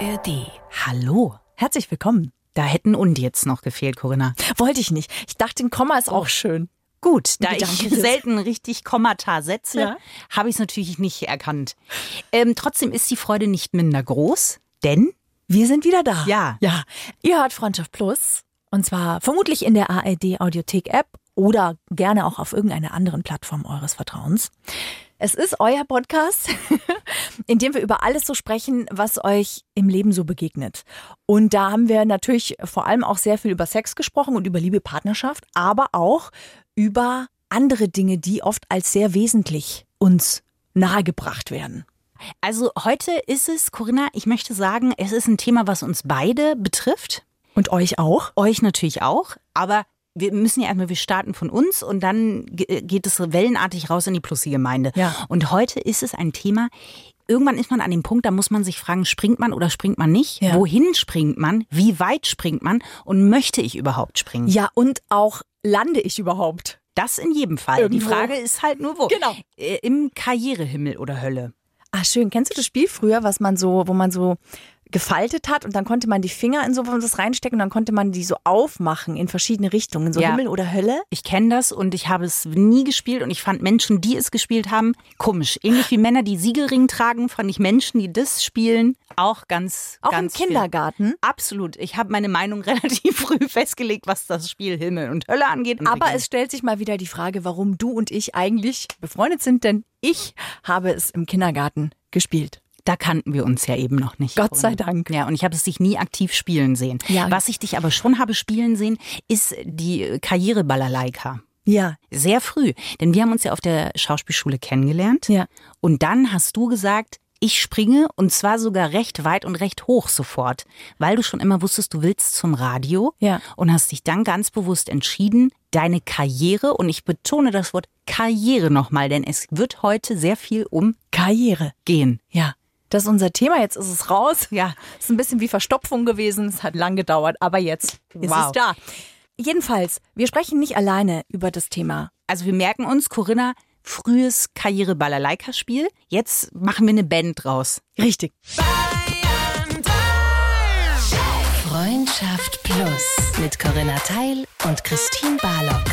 ARD. Hallo, herzlich willkommen. Da hätten und jetzt noch gefehlt, Corinna. Wollte ich nicht. Ich dachte, ein Komma ist auch schön. Gut, da ich selten richtig Kommata setze, Ja. habe ich es natürlich nicht erkannt. Ähm, trotzdem ist die Freude nicht minder groß, denn Wir sind wieder da. Ja. Ja. Ihr hört Freundschaft Plus. Und zwar vermutlich in der ARD Audiothek App oder gerne auch auf irgendeiner anderen Plattform eures Vertrauens. Es ist euer Podcast, in dem wir über alles so sprechen, was euch im Leben so begegnet. Und da haben wir natürlich vor allem auch sehr viel über Sex gesprochen und über Liebe, Partnerschaft, aber auch über andere Dinge, die oft als sehr wesentlich uns nahegebracht werden. also heute ist es, Corinna, ich möchte sagen, es ist ein Thema, was uns beide betrifft. Und euch auch? Euch natürlich auch, aber wir müssen ja erstmal, wir starten von uns und dann ge- geht es wellenartig raus in die Plussi-Gemeinde. Ja. Und heute ist es ein Thema, irgendwann ist man an dem Punkt, da muss man sich fragen, springt man oder springt man nicht? Ja. Wohin springt man? Wie weit springt man? Und möchte ich überhaupt springen? Ja, und auch lande ich überhaupt? Das in jedem Fall. Irgendwo. Die Frage ist halt nur wo. Genau. Äh, Im Karrierehimmel oder Hölle. Ah, schön. Kennst du das Spiel früher, was man so, wo man so gefaltet hat und dann konnte man die Finger in sowas reinstecken und dann konnte man die so aufmachen in verschiedene Richtungen, so Ja. Himmel oder Hölle? Ich kenne das und ich habe es nie gespielt und ich fand Menschen, die es gespielt haben, komisch. Ähnlich wie Männer, die Siegelring tragen, fand ich Menschen, die das spielen, auch ganz, Auch ganz im viel. Kindergarten. Absolut. Ich habe meine Meinung relativ früh festgelegt, was das Spiel Himmel und Hölle angeht. Aber es stellt sich mal wieder die Frage, warum du und ich eigentlich befreundet sind, denn ich habe es im Kindergarten gespielt. Da kannten wir uns ja eben noch nicht. Gott sei Dank. Ja, und ich habe es dich nie aktiv spielen sehen. Ja. Was ich dich aber schon habe spielen sehen, ist die Karriereballalaika. Ja. Sehr früh. Denn wir haben uns ja auf der Schauspielschule kennengelernt. Ja. Und dann hast du gesagt, ich springe und zwar sogar recht weit und recht hoch sofort, weil du schon immer wusstest, du willst zum Radio Ja. und hast dich dann ganz bewusst entschieden, deine Karriere, und ich betone das Wort Karriere nochmal, denn es wird heute sehr viel um Karriere. gehen. Ja. Das ist unser Thema, jetzt ist es raus. Ja. Ist ein bisschen wie Verstopfung gewesen, es hat lang gedauert, aber jetzt ist Wow. es da. Jedenfalls, wir sprechen nicht alleine über das Thema. Also wir merken uns, Corinna, frühes Karriere-Balalaika-Spiel. Jetzt machen wir eine Band draus. Richtig. Freundschaft Plus mit Corinna Teil und Christine Barlock.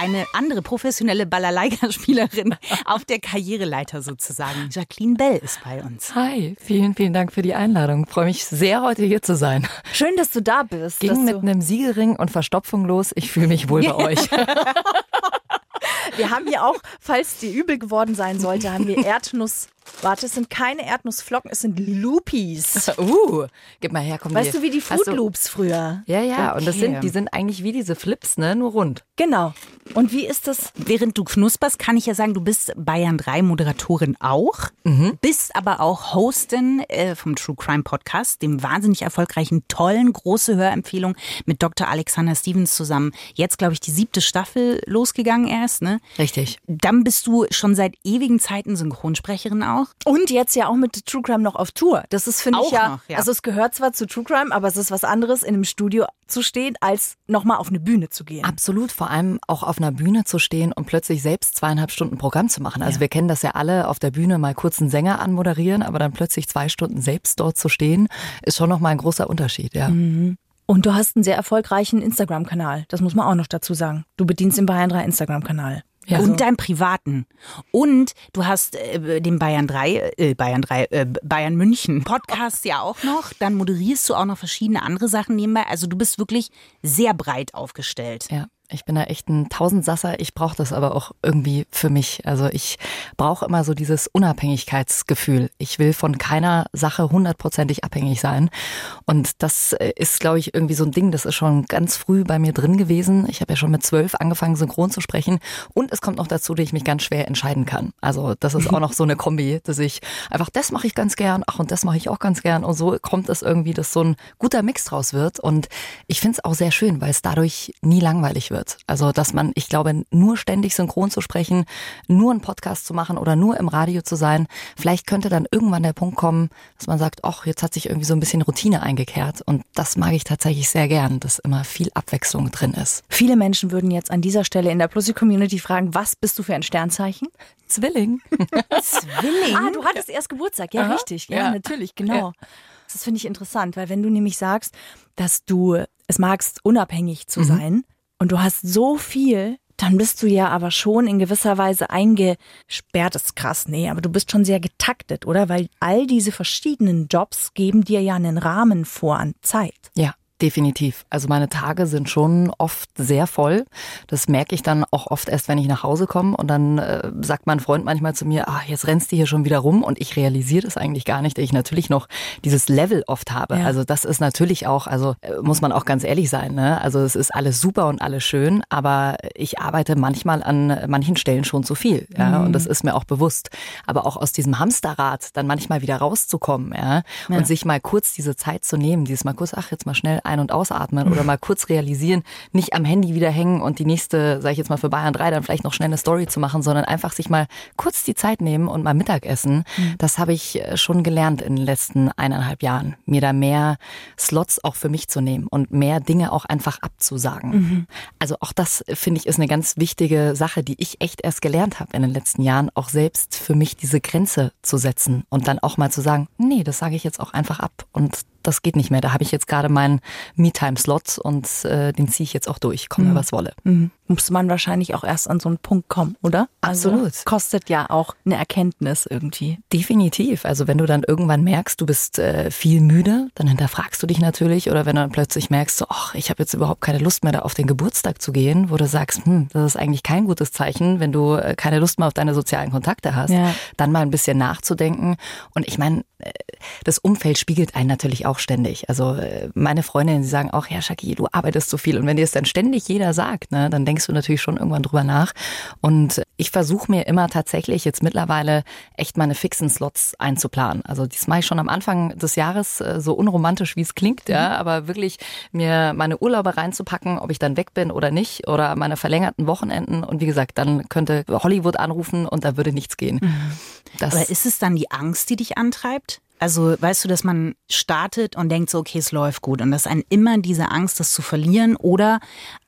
Eine andere professionelle Balalaika-Spielerin auf der Karriereleiter sozusagen. Jacqueline Bell ist bei uns. Hi, vielen, vielen Dank für die Einladung. Freue mich sehr, heute hier zu sein. Schön, dass du da bist. Ging mit du, einem Siegelring und Verstopfung los. Ich fühle mich wohl bei euch. wir haben hier auch, falls dir übel geworden sein sollte, haben wir Erdnuss. Warte, es sind keine Erdnussflocken, es sind Loopies. Uh, gib mal her, komm Weißt hier. du, wie die Fruit du- Loops früher? Ja, ja, und das Okay. sind, die sind eigentlich wie diese Flips, ne, nur rund. Genau. Und wie ist das? Während du knusperst, kann ich ja sagen, du bist Bayern 3 Moderatorin auch, bist aber auch Hostin äh, vom True Crime Podcast, dem wahnsinnig erfolgreichen, tollen, große Hörempfehlung mit Dr. Alexander Stevens zusammen. Jetzt, glaube ich, die siebte Staffel losgegangen erst, ne? Richtig. Dann bist du schon seit ewigen Zeiten Synchronsprecherin auch. Und jetzt ja auch mit True Crime noch auf Tour. Das ist, finde ich Auch ja, noch, ja. also es gehört zwar zu True Crime, aber es ist was anderes, in einem Studio zu stehen, als nochmal auf eine Bühne zu gehen. Absolut, vor allem auch auf einer Bühne zu stehen und plötzlich selbst zweieinhalb Stunden Programm zu machen. Also wir kennen das ja alle, auf der Bühne mal kurz einen Sänger anmoderieren, aber dann plötzlich zwei Stunden selbst dort zu stehen, ist schon nochmal ein großer Unterschied, ja. Und du hast einen sehr erfolgreichen Instagram-Kanal. Das muss man auch noch dazu sagen. Du bedienst den Bayern 3 Instagram-Kanal. Ja. Also- Und deinem privaten. Und du hast äh, den Bayern 3, äh, Bayern 3, äh, Bayern München Podcast ja auch noch. Dann moderierst du auch noch verschiedene andere Sachen nebenbei. Also du bist wirklich sehr breit aufgestellt. Ja, ich bin da echt ein Tausendsasser. Ich brauche das aber auch irgendwie für mich. Also ich brauche immer so dieses Unabhängigkeitsgefühl. Ich will von keiner Sache hundertprozentig abhängig sein. Und das äh, ist, glaube ich, irgendwie so ein Ding, das ist schon ganz früh bei mir drin gewesen. Ich habe ja schon mit zwölf angefangen, synchron zu sprechen. Und es kommt noch dazu, dass ich mich ganz schwer entscheiden kann. Also das ist auch noch so eine Kombi, dass ich einfach, das mache ich ganz gern, ach und das mache ich auch ganz gern. Und so kommt es irgendwie, dass so ein guter Mix draus wird. Und ich finde es auch sehr schön, weil es dadurch nie langweilig wird. Wird. Also, dass man, ich glaube, nur ständig synchron zu sprechen, nur einen Podcast zu machen oder nur im Radio zu sein, vielleicht könnte dann irgendwann der Punkt kommen, dass man sagt, ach, jetzt hat sich irgendwie so ein bisschen Routine eingekehrt. Und das mag ich tatsächlich sehr gern, dass immer viel Abwechslung drin ist. Viele Menschen würden jetzt an dieser Stelle in der Plussi-Community fragen, was bist du für ein Sternzeichen? Zwilling. Zwilling? Ah, du hattest erst Geburtstag. Ja, Aha. richtig. Ja, ja, natürlich, genau. Ja. Das finde ich interessant, weil wenn du nämlich sagst, dass du es magst, unabhängig zu mhm. sein und du hast so viel, dann bist du ja aber schon in gewisser Weise eingesperrt. Ist krass, nee, aber du bist schon sehr getaktet, oder? Weil all diese verschiedenen Jobs geben dir ja einen Rahmen vor an Zeit. Ja. Definitiv. Also meine Tage sind schon oft sehr voll. Das merke ich dann auch oft erst, wenn ich nach Hause komme. Und dann äh, sagt mein Freund manchmal zu mir, ah, jetzt rennst du hier schon wieder rum. Und ich realisiere das eigentlich gar nicht, dass ich natürlich noch dieses Level oft habe. Ja. Also das ist natürlich auch, also äh, muss man auch ganz ehrlich sein. Ne? Also es ist alles super und alles schön, aber ich arbeite manchmal an manchen Stellen schon zu viel. Ja? Mhm. Und das ist mir auch bewusst. Aber auch aus diesem Hamsterrad dann manchmal wieder rauszukommen ja? und ja. sich mal kurz diese Zeit zu nehmen, dieses mal kurz, ach, jetzt mal schnell ein- und ausatmen oder mal kurz realisieren, nicht am Handy wieder hängen und die nächste, sage ich jetzt mal für Bayern 3, dann vielleicht noch schnell eine Story zu machen, sondern einfach sich mal kurz die Zeit nehmen und mal Mittagessen. Mhm. Das habe ich äh, schon gelernt in den letzten eineinhalb Jahren, mir da mehr Slots auch für mich zu nehmen und mehr Dinge auch einfach abzusagen. Mhm. Also auch das finde ich ist eine ganz wichtige Sache, die ich echt erst gelernt habe in den letzten Jahren, auch selbst für mich diese Grenze zu setzen und dann auch mal zu sagen, nee, das sage ich jetzt auch einfach ab und das geht nicht mehr. Da habe ich jetzt gerade meinen Me-Time-Slot und äh, den ziehe ich jetzt auch durch, komme mhm. was wolle. Mhm. Muss man wahrscheinlich auch erst an so einen Punkt kommen, oder? Also Absolut. Also, kostet ja auch eine Erkenntnis irgendwie. Definitiv. Also wenn du dann irgendwann merkst, du bist äh, viel müde, dann hinterfragst du dich natürlich. Oder wenn du dann plötzlich merkst, so, ach, ich habe jetzt überhaupt keine Lust mehr, da auf den Geburtstag zu gehen, wo du sagst, hm, das ist eigentlich kein gutes Zeichen, wenn du äh, keine Lust mehr auf deine sozialen Kontakte hast, ja. dann mal ein bisschen nachzudenken. Und ich meine, äh, das Umfeld spiegelt einen natürlich auch ständig. Also äh, meine Freundinnen, die sagen auch, ja, Shaki, du arbeitest so viel. Und wenn dir es dann ständig jeder sagt, ne, dann denkst du natürlich schon irgendwann drüber nach. Und ich versuche mir immer tatsächlich jetzt mittlerweile echt meine fixen Slots einzuplanen. Also das mache ich schon am Anfang des Jahres, äh, so unromantisch wie es klingt, ja, mhm. aber wirklich mir meine Urlaube reinzupacken, ob ich dann weg bin oder nicht, oder meine verlängerten Wochenenden. Und wie gesagt, dann könnte Hollywood anrufen und da würde nichts gehen. Mhm. Das aber ist es dann die Angst, die dich antreibt? Also weißt du, dass man startet und denkt so, okay, es läuft gut und dass einen immer diese Angst, das zu verlieren oder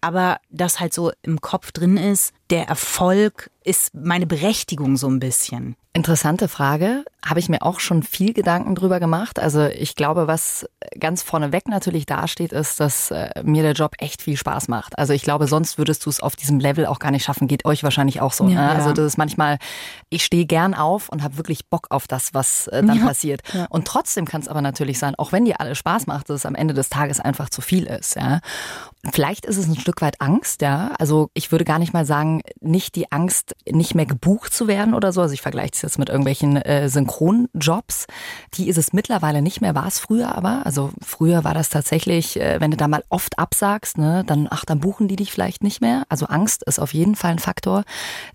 aber das halt so im Kopf drin ist, der Erfolg ist meine Berechtigung so ein bisschen. Interessante Frage. Habe ich mir auch schon viel Gedanken drüber gemacht. Also ich glaube, was ganz vorneweg natürlich dasteht, ist, dass äh, mir der Job echt viel Spaß macht. Also ich glaube, sonst würdest du es auf diesem Level auch gar nicht schaffen. Geht euch wahrscheinlich auch so. Ja, ne? Also das ist manchmal, ich stehe gern auf und habe wirklich Bock auf das, was äh, dann ja, passiert. Ja. Und trotzdem kann es aber natürlich sein, auch wenn dir alles Spaß macht, dass es am Ende des Tages einfach zu viel ist. Ja? Vielleicht ist es ein Stück weit Angst, ja. Also ich würde gar nicht mal sagen, nicht die Angst, nicht mehr gebucht zu werden oder so. Also ich vergleiche es jetzt mit irgendwelchen äh, Synchronjobs. Die ist es mittlerweile nicht mehr, war es früher aber. Also früher war das tatsächlich, äh, wenn du da mal oft absagst, ne, dann, ach, dann buchen die dich vielleicht nicht mehr. Also Angst ist auf jeden Fall ein Faktor.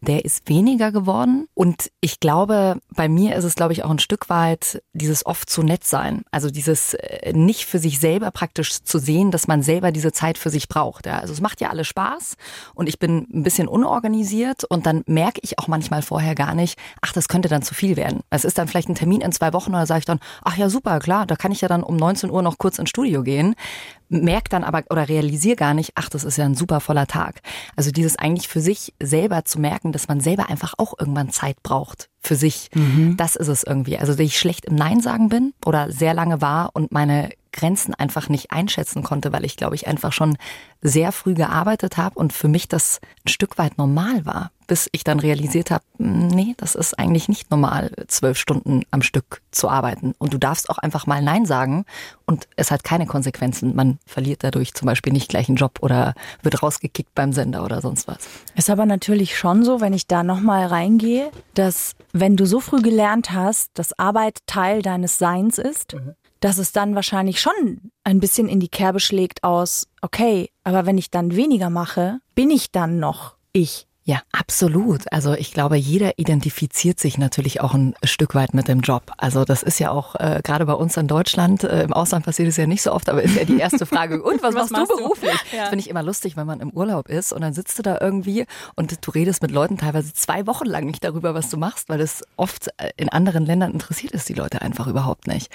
Der ist weniger geworden. Und ich glaube, bei mir ist es, glaube ich, auch ein Stück weit dieses oft zu nett sein. Also dieses äh, nicht für sich selber praktisch zu sehen, dass man selber diese Zeit für sich braucht. Ja. Also es macht ja alles Spaß und ich bin ein bisschen unorganisiert und dann merke ich auch manchmal vorher gar nicht, ach, das könnte dann zu viel werden. Es ist dann vielleicht ein Termin in zwei Wochen oder sage ich dann, ach ja, super, klar, da kann ich ja dann um 19 Uhr noch kurz ins Studio gehen merke dann aber oder realisiere gar nicht, ach, das ist ja ein super voller Tag. Also dieses eigentlich für sich selber zu merken, dass man selber einfach auch irgendwann Zeit braucht für sich. Mhm. Das ist es irgendwie. Also, dass ich schlecht im Nein sagen bin oder sehr lange war und meine Grenzen einfach nicht einschätzen konnte, weil ich glaube ich einfach schon sehr früh gearbeitet habe und für mich das ein Stück weit normal war, bis ich dann realisiert habe, hm, nee, das ist eigentlich nicht normal, zwölf Stunden am Stück zu arbeiten. Und du darfst auch einfach mal Nein sagen und es hat keine Konsequenzen. Man verliert dadurch zum Beispiel nicht gleich einen Job oder wird rausgekickt beim Sender oder sonst was. Ist aber natürlich schon so, wenn ich da nochmal reingehe, dass wenn du so früh gelernt hast, dass Arbeit Teil deines Seins ist, mhm. Dass es dann wahrscheinlich schon ein bisschen in die Kerbe schlägt aus, okay, aber wenn ich dann weniger mache, bin ich dann noch ich. Ja, absolut. Also ich glaube, jeder identifiziert sich natürlich auch ein Stück weit mit dem Job. Also das ist ja auch äh, gerade bei uns in Deutschland, äh, im Ausland passiert es ja nicht so oft, aber ist ja die erste Frage, und was, was machst, du beruflich? Ja. Das finde ich immer lustig, wenn man im Urlaub ist und dann sitzt du da irgendwie und du redest mit Leuten teilweise zwei Wochen lang nicht darüber, was du machst, weil es oft äh, in anderen Ländern interessiert ist die Leute einfach überhaupt nicht.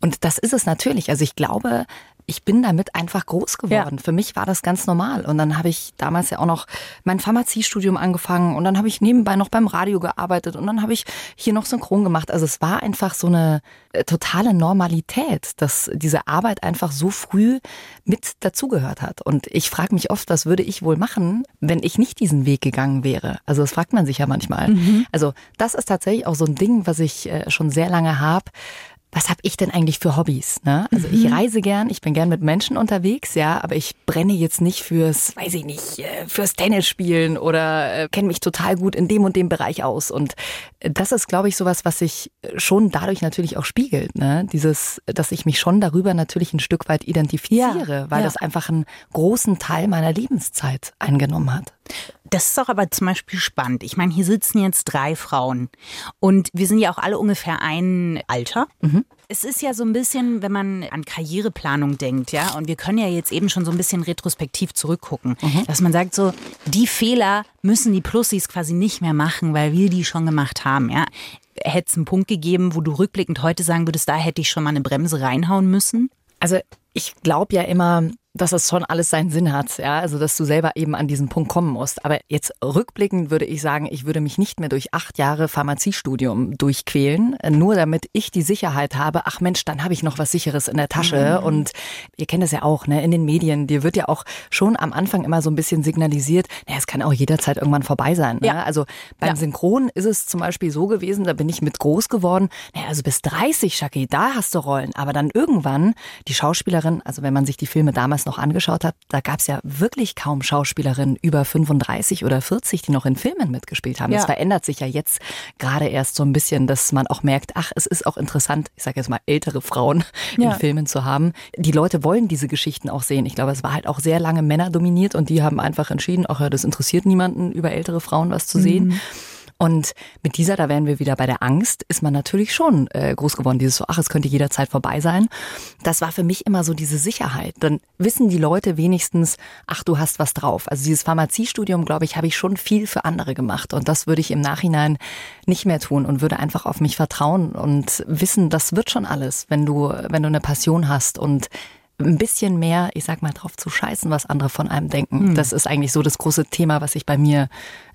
Und das ist es natürlich. Also ich glaube, ich bin damit einfach groß geworden. Ja. Für mich war das ganz normal. Und dann habe ich damals ja auch noch mein Pharmaziestudium angefangen und dann habe ich nebenbei noch beim Radio gearbeitet und dann habe ich hier noch synchron gemacht. Also es war einfach so eine äh, totale Normalität, dass diese Arbeit einfach so früh mit dazugehört hat. Und ich frage mich oft, was würde ich wohl machen, wenn ich nicht diesen Weg gegangen wäre? Also das fragt man sich ja manchmal. Mhm. Also das ist tatsächlich auch so ein Ding, was ich äh, schon sehr lange habe was habe ich denn eigentlich für Hobbys? Ne? Also mhm. ich reise gern, ich bin gern mit Menschen unterwegs, ja, aber ich brenne jetzt nicht fürs, weiß ich nicht, äh, fürs Tennis spielen oder äh, kenne mich total gut in dem und dem Bereich aus. Und das ist, glaube ich, sowas, was sich schon dadurch natürlich auch spiegelt. Ne? Dieses, dass ich mich schon darüber natürlich ein Stück weit identifiziere, ja. weil ja. das einfach einen großen Teil meiner Lebenszeit eingenommen hat. Das ist doch aber zum Beispiel spannend. Ich meine, hier sitzen jetzt drei Frauen und wir sind ja auch alle ungefähr ein Alter. Mhm. Es ist ja so ein bisschen, wenn man an Karriereplanung denkt, ja, und wir können ja jetzt eben schon so ein bisschen retrospektiv zurückgucken, mhm. dass man sagt so, die Fehler müssen die Plussis quasi nicht mehr machen, weil wir die schon gemacht haben, ja. Hätte es einen Punkt gegeben, wo du rückblickend heute sagen würdest, da hätte ich schon mal eine Bremse reinhauen müssen? Also ich glaube ja immer, dass das schon alles seinen Sinn hat, ja, also dass du selber eben an diesen Punkt kommen musst. Aber jetzt rückblickend würde ich sagen, ich würde mich nicht mehr durch acht Jahre Pharmaziestudium durchquälen, nur damit ich die Sicherheit habe, ach Mensch, dann habe ich noch was Sicheres in der Tasche. Mhm. Und ihr kennt das ja auch, ne, in den Medien, dir wird ja auch schon am Anfang immer so ein bisschen signalisiert, naja, es kann auch jederzeit irgendwann vorbei sein. Ne? Ja. Also beim ja. Synchron ist es zum Beispiel so gewesen, da bin ich mit groß geworden, naja, also bis 30, Shaki, da hast du Rollen. Aber dann irgendwann, die Schauspielerin, also wenn man sich die Filme damals damals noch angeschaut habe, da gab es ja wirklich kaum Schauspielerinnen über 35 oder 40, die noch in Filmen mitgespielt haben. Ja. Das verändert sich ja jetzt gerade erst so ein bisschen, dass man auch merkt, ach, es ist auch interessant, ich sage jetzt mal ältere Frauen ja. in Filmen zu haben. Die Leute wollen diese Geschichten auch sehen. Ich glaube, es war halt auch sehr lange Männer dominiert und die haben einfach entschieden, ach ja, das interessiert niemanden, über ältere Frauen was zu sehen. Mhm. Und mit dieser, da wären wir wieder bei der Angst, ist man natürlich schon äh, groß geworden. Dieses so, ach, es könnte jederzeit vorbei sein. Das war für mich immer so diese Sicherheit. Dann wissen die Leute wenigstens, ach, du hast was drauf. Also dieses Pharmaziestudium, glaube ich, habe ich schon viel für andere gemacht. Und das würde ich im Nachhinein nicht mehr tun und würde einfach auf mich vertrauen und wissen, das wird schon alles, wenn du, wenn du eine Passion hast und ein bisschen mehr, ich sag mal, drauf zu scheißen, was andere von einem denken. Hm. Das ist eigentlich so das große Thema, was sich bei mir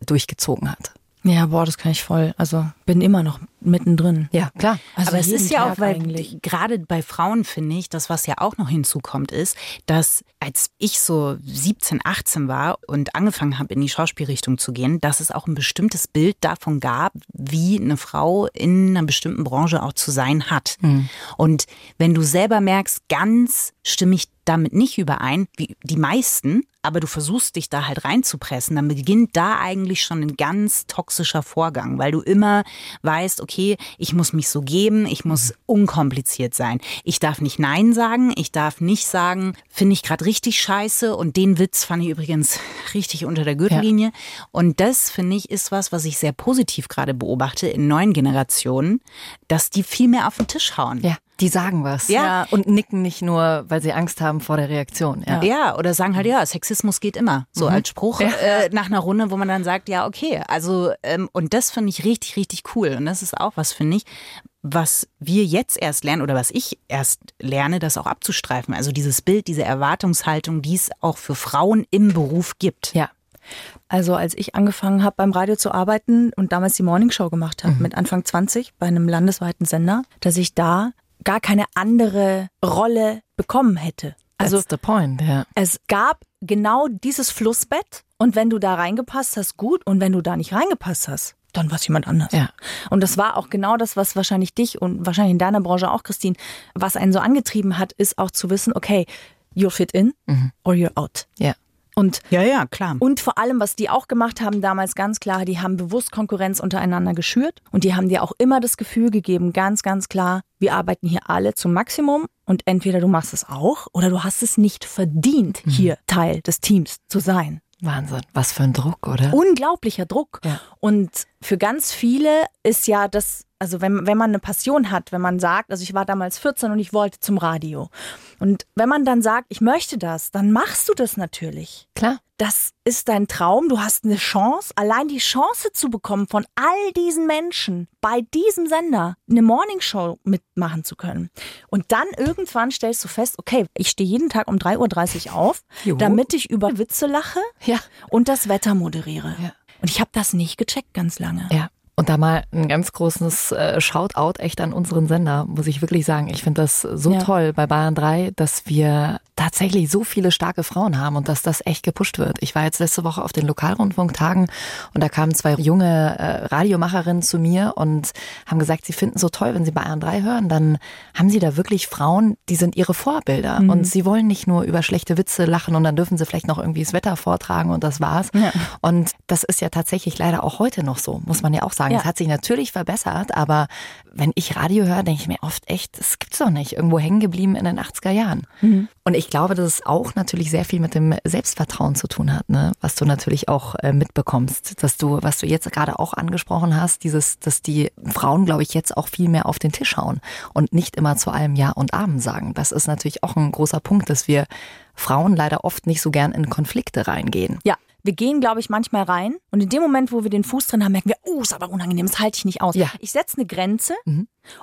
durchgezogen hat. Ja, boah, das kann ich voll. Also bin immer noch mittendrin. Ja, klar. Also Aber es ist ja auch, weil gerade bei Frauen finde ich, das, was ja auch noch hinzukommt, ist, dass als ich so 17, 18 war und angefangen habe, in die Schauspielrichtung zu gehen, dass es auch ein bestimmtes Bild davon gab, wie eine Frau in einer bestimmten Branche auch zu sein hat. Mhm. Und wenn du selber merkst, ganz stimme ich damit nicht überein, wie die meisten, aber du versuchst dich da halt reinzupressen, dann beginnt da eigentlich schon ein ganz toxischer Vorgang, weil du immer weißt, okay, ich muss mich so geben, ich muss unkompliziert sein. Ich darf nicht Nein sagen, ich darf nicht sagen, finde ich gerade richtig scheiße und den Witz fand ich übrigens richtig unter der Gürtellinie. Ja. Und das, finde ich, ist was, was ich sehr positiv gerade beobachte in neuen Generationen, dass die viel mehr auf den Tisch hauen. Ja. Die sagen was. Ja. Und nicken nicht nur, weil sie Angst haben vor der Reaktion. Ja, ja oder sagen halt, ja, Sexismus geht immer. So mhm. als Spruch ja. äh, nach einer Runde, wo man dann sagt, ja, okay. Also, ähm, und das finde ich richtig, richtig cool. Und das ist auch was, finde ich, was wir jetzt erst lernen oder was ich erst lerne, das auch abzustreifen. Also dieses Bild, diese Erwartungshaltung, die es auch für Frauen im Beruf gibt. Ja. Also als ich angefangen habe beim Radio zu arbeiten und damals die Morningshow gemacht habe mhm. mit Anfang 20 bei einem landesweiten Sender, dass ich da gar keine andere Rolle bekommen hätte. Also That's the point, ja. es gab genau dieses Flussbett und wenn du da reingepasst hast, gut und wenn du da nicht reingepasst hast, dann war es jemand anders. Ja. Und das war auch genau das, was wahrscheinlich dich und wahrscheinlich in deiner Branche auch, Christine, was einen so angetrieben hat, ist auch zu wissen, okay, you're fit in mhm. or you're out. Ja. Und ja, ja, klar. Und vor allem, was die auch gemacht haben damals ganz klar, die haben bewusst Konkurrenz untereinander geschürt und die haben dir auch immer das Gefühl gegeben, ganz, ganz klar, wir arbeiten hier alle zum Maximum und entweder du machst es auch oder du hast es nicht verdient, mhm. hier Teil des Teams zu sein. Wahnsinn, was für ein Druck, oder? Unglaublicher Druck. Ja. Und für ganz viele ist ja das, also wenn, wenn man eine Passion hat, wenn man sagt, also ich war damals 14 und ich wollte zum Radio. Und wenn man dann sagt, ich möchte das, dann machst du das natürlich. Klar. Das ist dein Traum, du hast eine Chance, allein die Chance zu bekommen, von all diesen Menschen bei diesem Sender eine Morningshow mitmachen zu können. Und dann irgendwann stellst du fest, okay, ich stehe jeden Tag um 3.30 Uhr auf, Juhu. damit ich über Witze lache Ja. und das Wetter moderiere. Ja. Und ich habe das nicht gecheckt ganz lange. Ja. Und da mal ein ganz großes äh, Shoutout echt an unseren Sender, muss ich wirklich sagen. Ich finde das so Ja. toll bei Bayern 3, dass wir tatsächlich so viele starke Frauen haben und dass das echt gepusht wird. Ich war jetzt letzte Woche auf den Lokalrundfunktagen und da kamen zwei junge äh, Radiomacherinnen zu mir und haben gesagt, sie finden so toll, wenn sie Bayern 3 hören, dann haben sie da wirklich Frauen, die sind ihre Vorbilder Mhm. und sie wollen nicht nur über schlechte Witze lachen und dann dürfen sie vielleicht noch irgendwie das Wetter vortragen und das war's. Ja. Und das ist ja tatsächlich leider auch heute noch so, muss man ja auch sagen. Ja. Es hat sich natürlich verbessert, aber wenn ich Radio höre, denke ich mir oft echt, das gibt's doch nicht. Irgendwo hängen geblieben in den 80er Jahren. Und ich glaube, dass es auch natürlich sehr viel mit dem Selbstvertrauen zu tun hat, ne? was du natürlich auch äh, mitbekommst, dass du, was du jetzt gerade auch angesprochen hast, dieses, dass die Frauen, glaube ich, jetzt auch viel mehr auf den Tisch hauen und nicht immer zu allem Ja und Amen sagen. Das ist natürlich auch ein großer Punkt, dass wir Frauen leider oft nicht so gern in Konflikte reingehen. Ja. Wir gehen, glaube ich, manchmal rein und in dem Moment, wo wir den Fuß drin haben, merken wir, oh, ist aber unangenehm, das halte ich nicht aus. Ja. Ich setze eine Grenze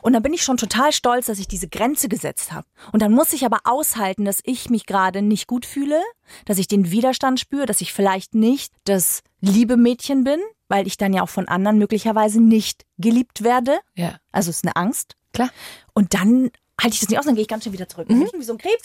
und dann bin ich schon total stolz, dass ich diese Grenze gesetzt habe. Und dann muss ich aber aushalten, dass ich mich gerade nicht gut fühle, dass ich den Widerstand spüre, dass ich vielleicht nicht das liebe Mädchen bin, weil ich dann ja auch von anderen möglicherweise nicht geliebt werde. Ja. Also es ist eine Angst. Klar. Und dann halte ich das nicht aus, dann gehe ich ganz schön wieder zurück. Ich wie so ein Krebs,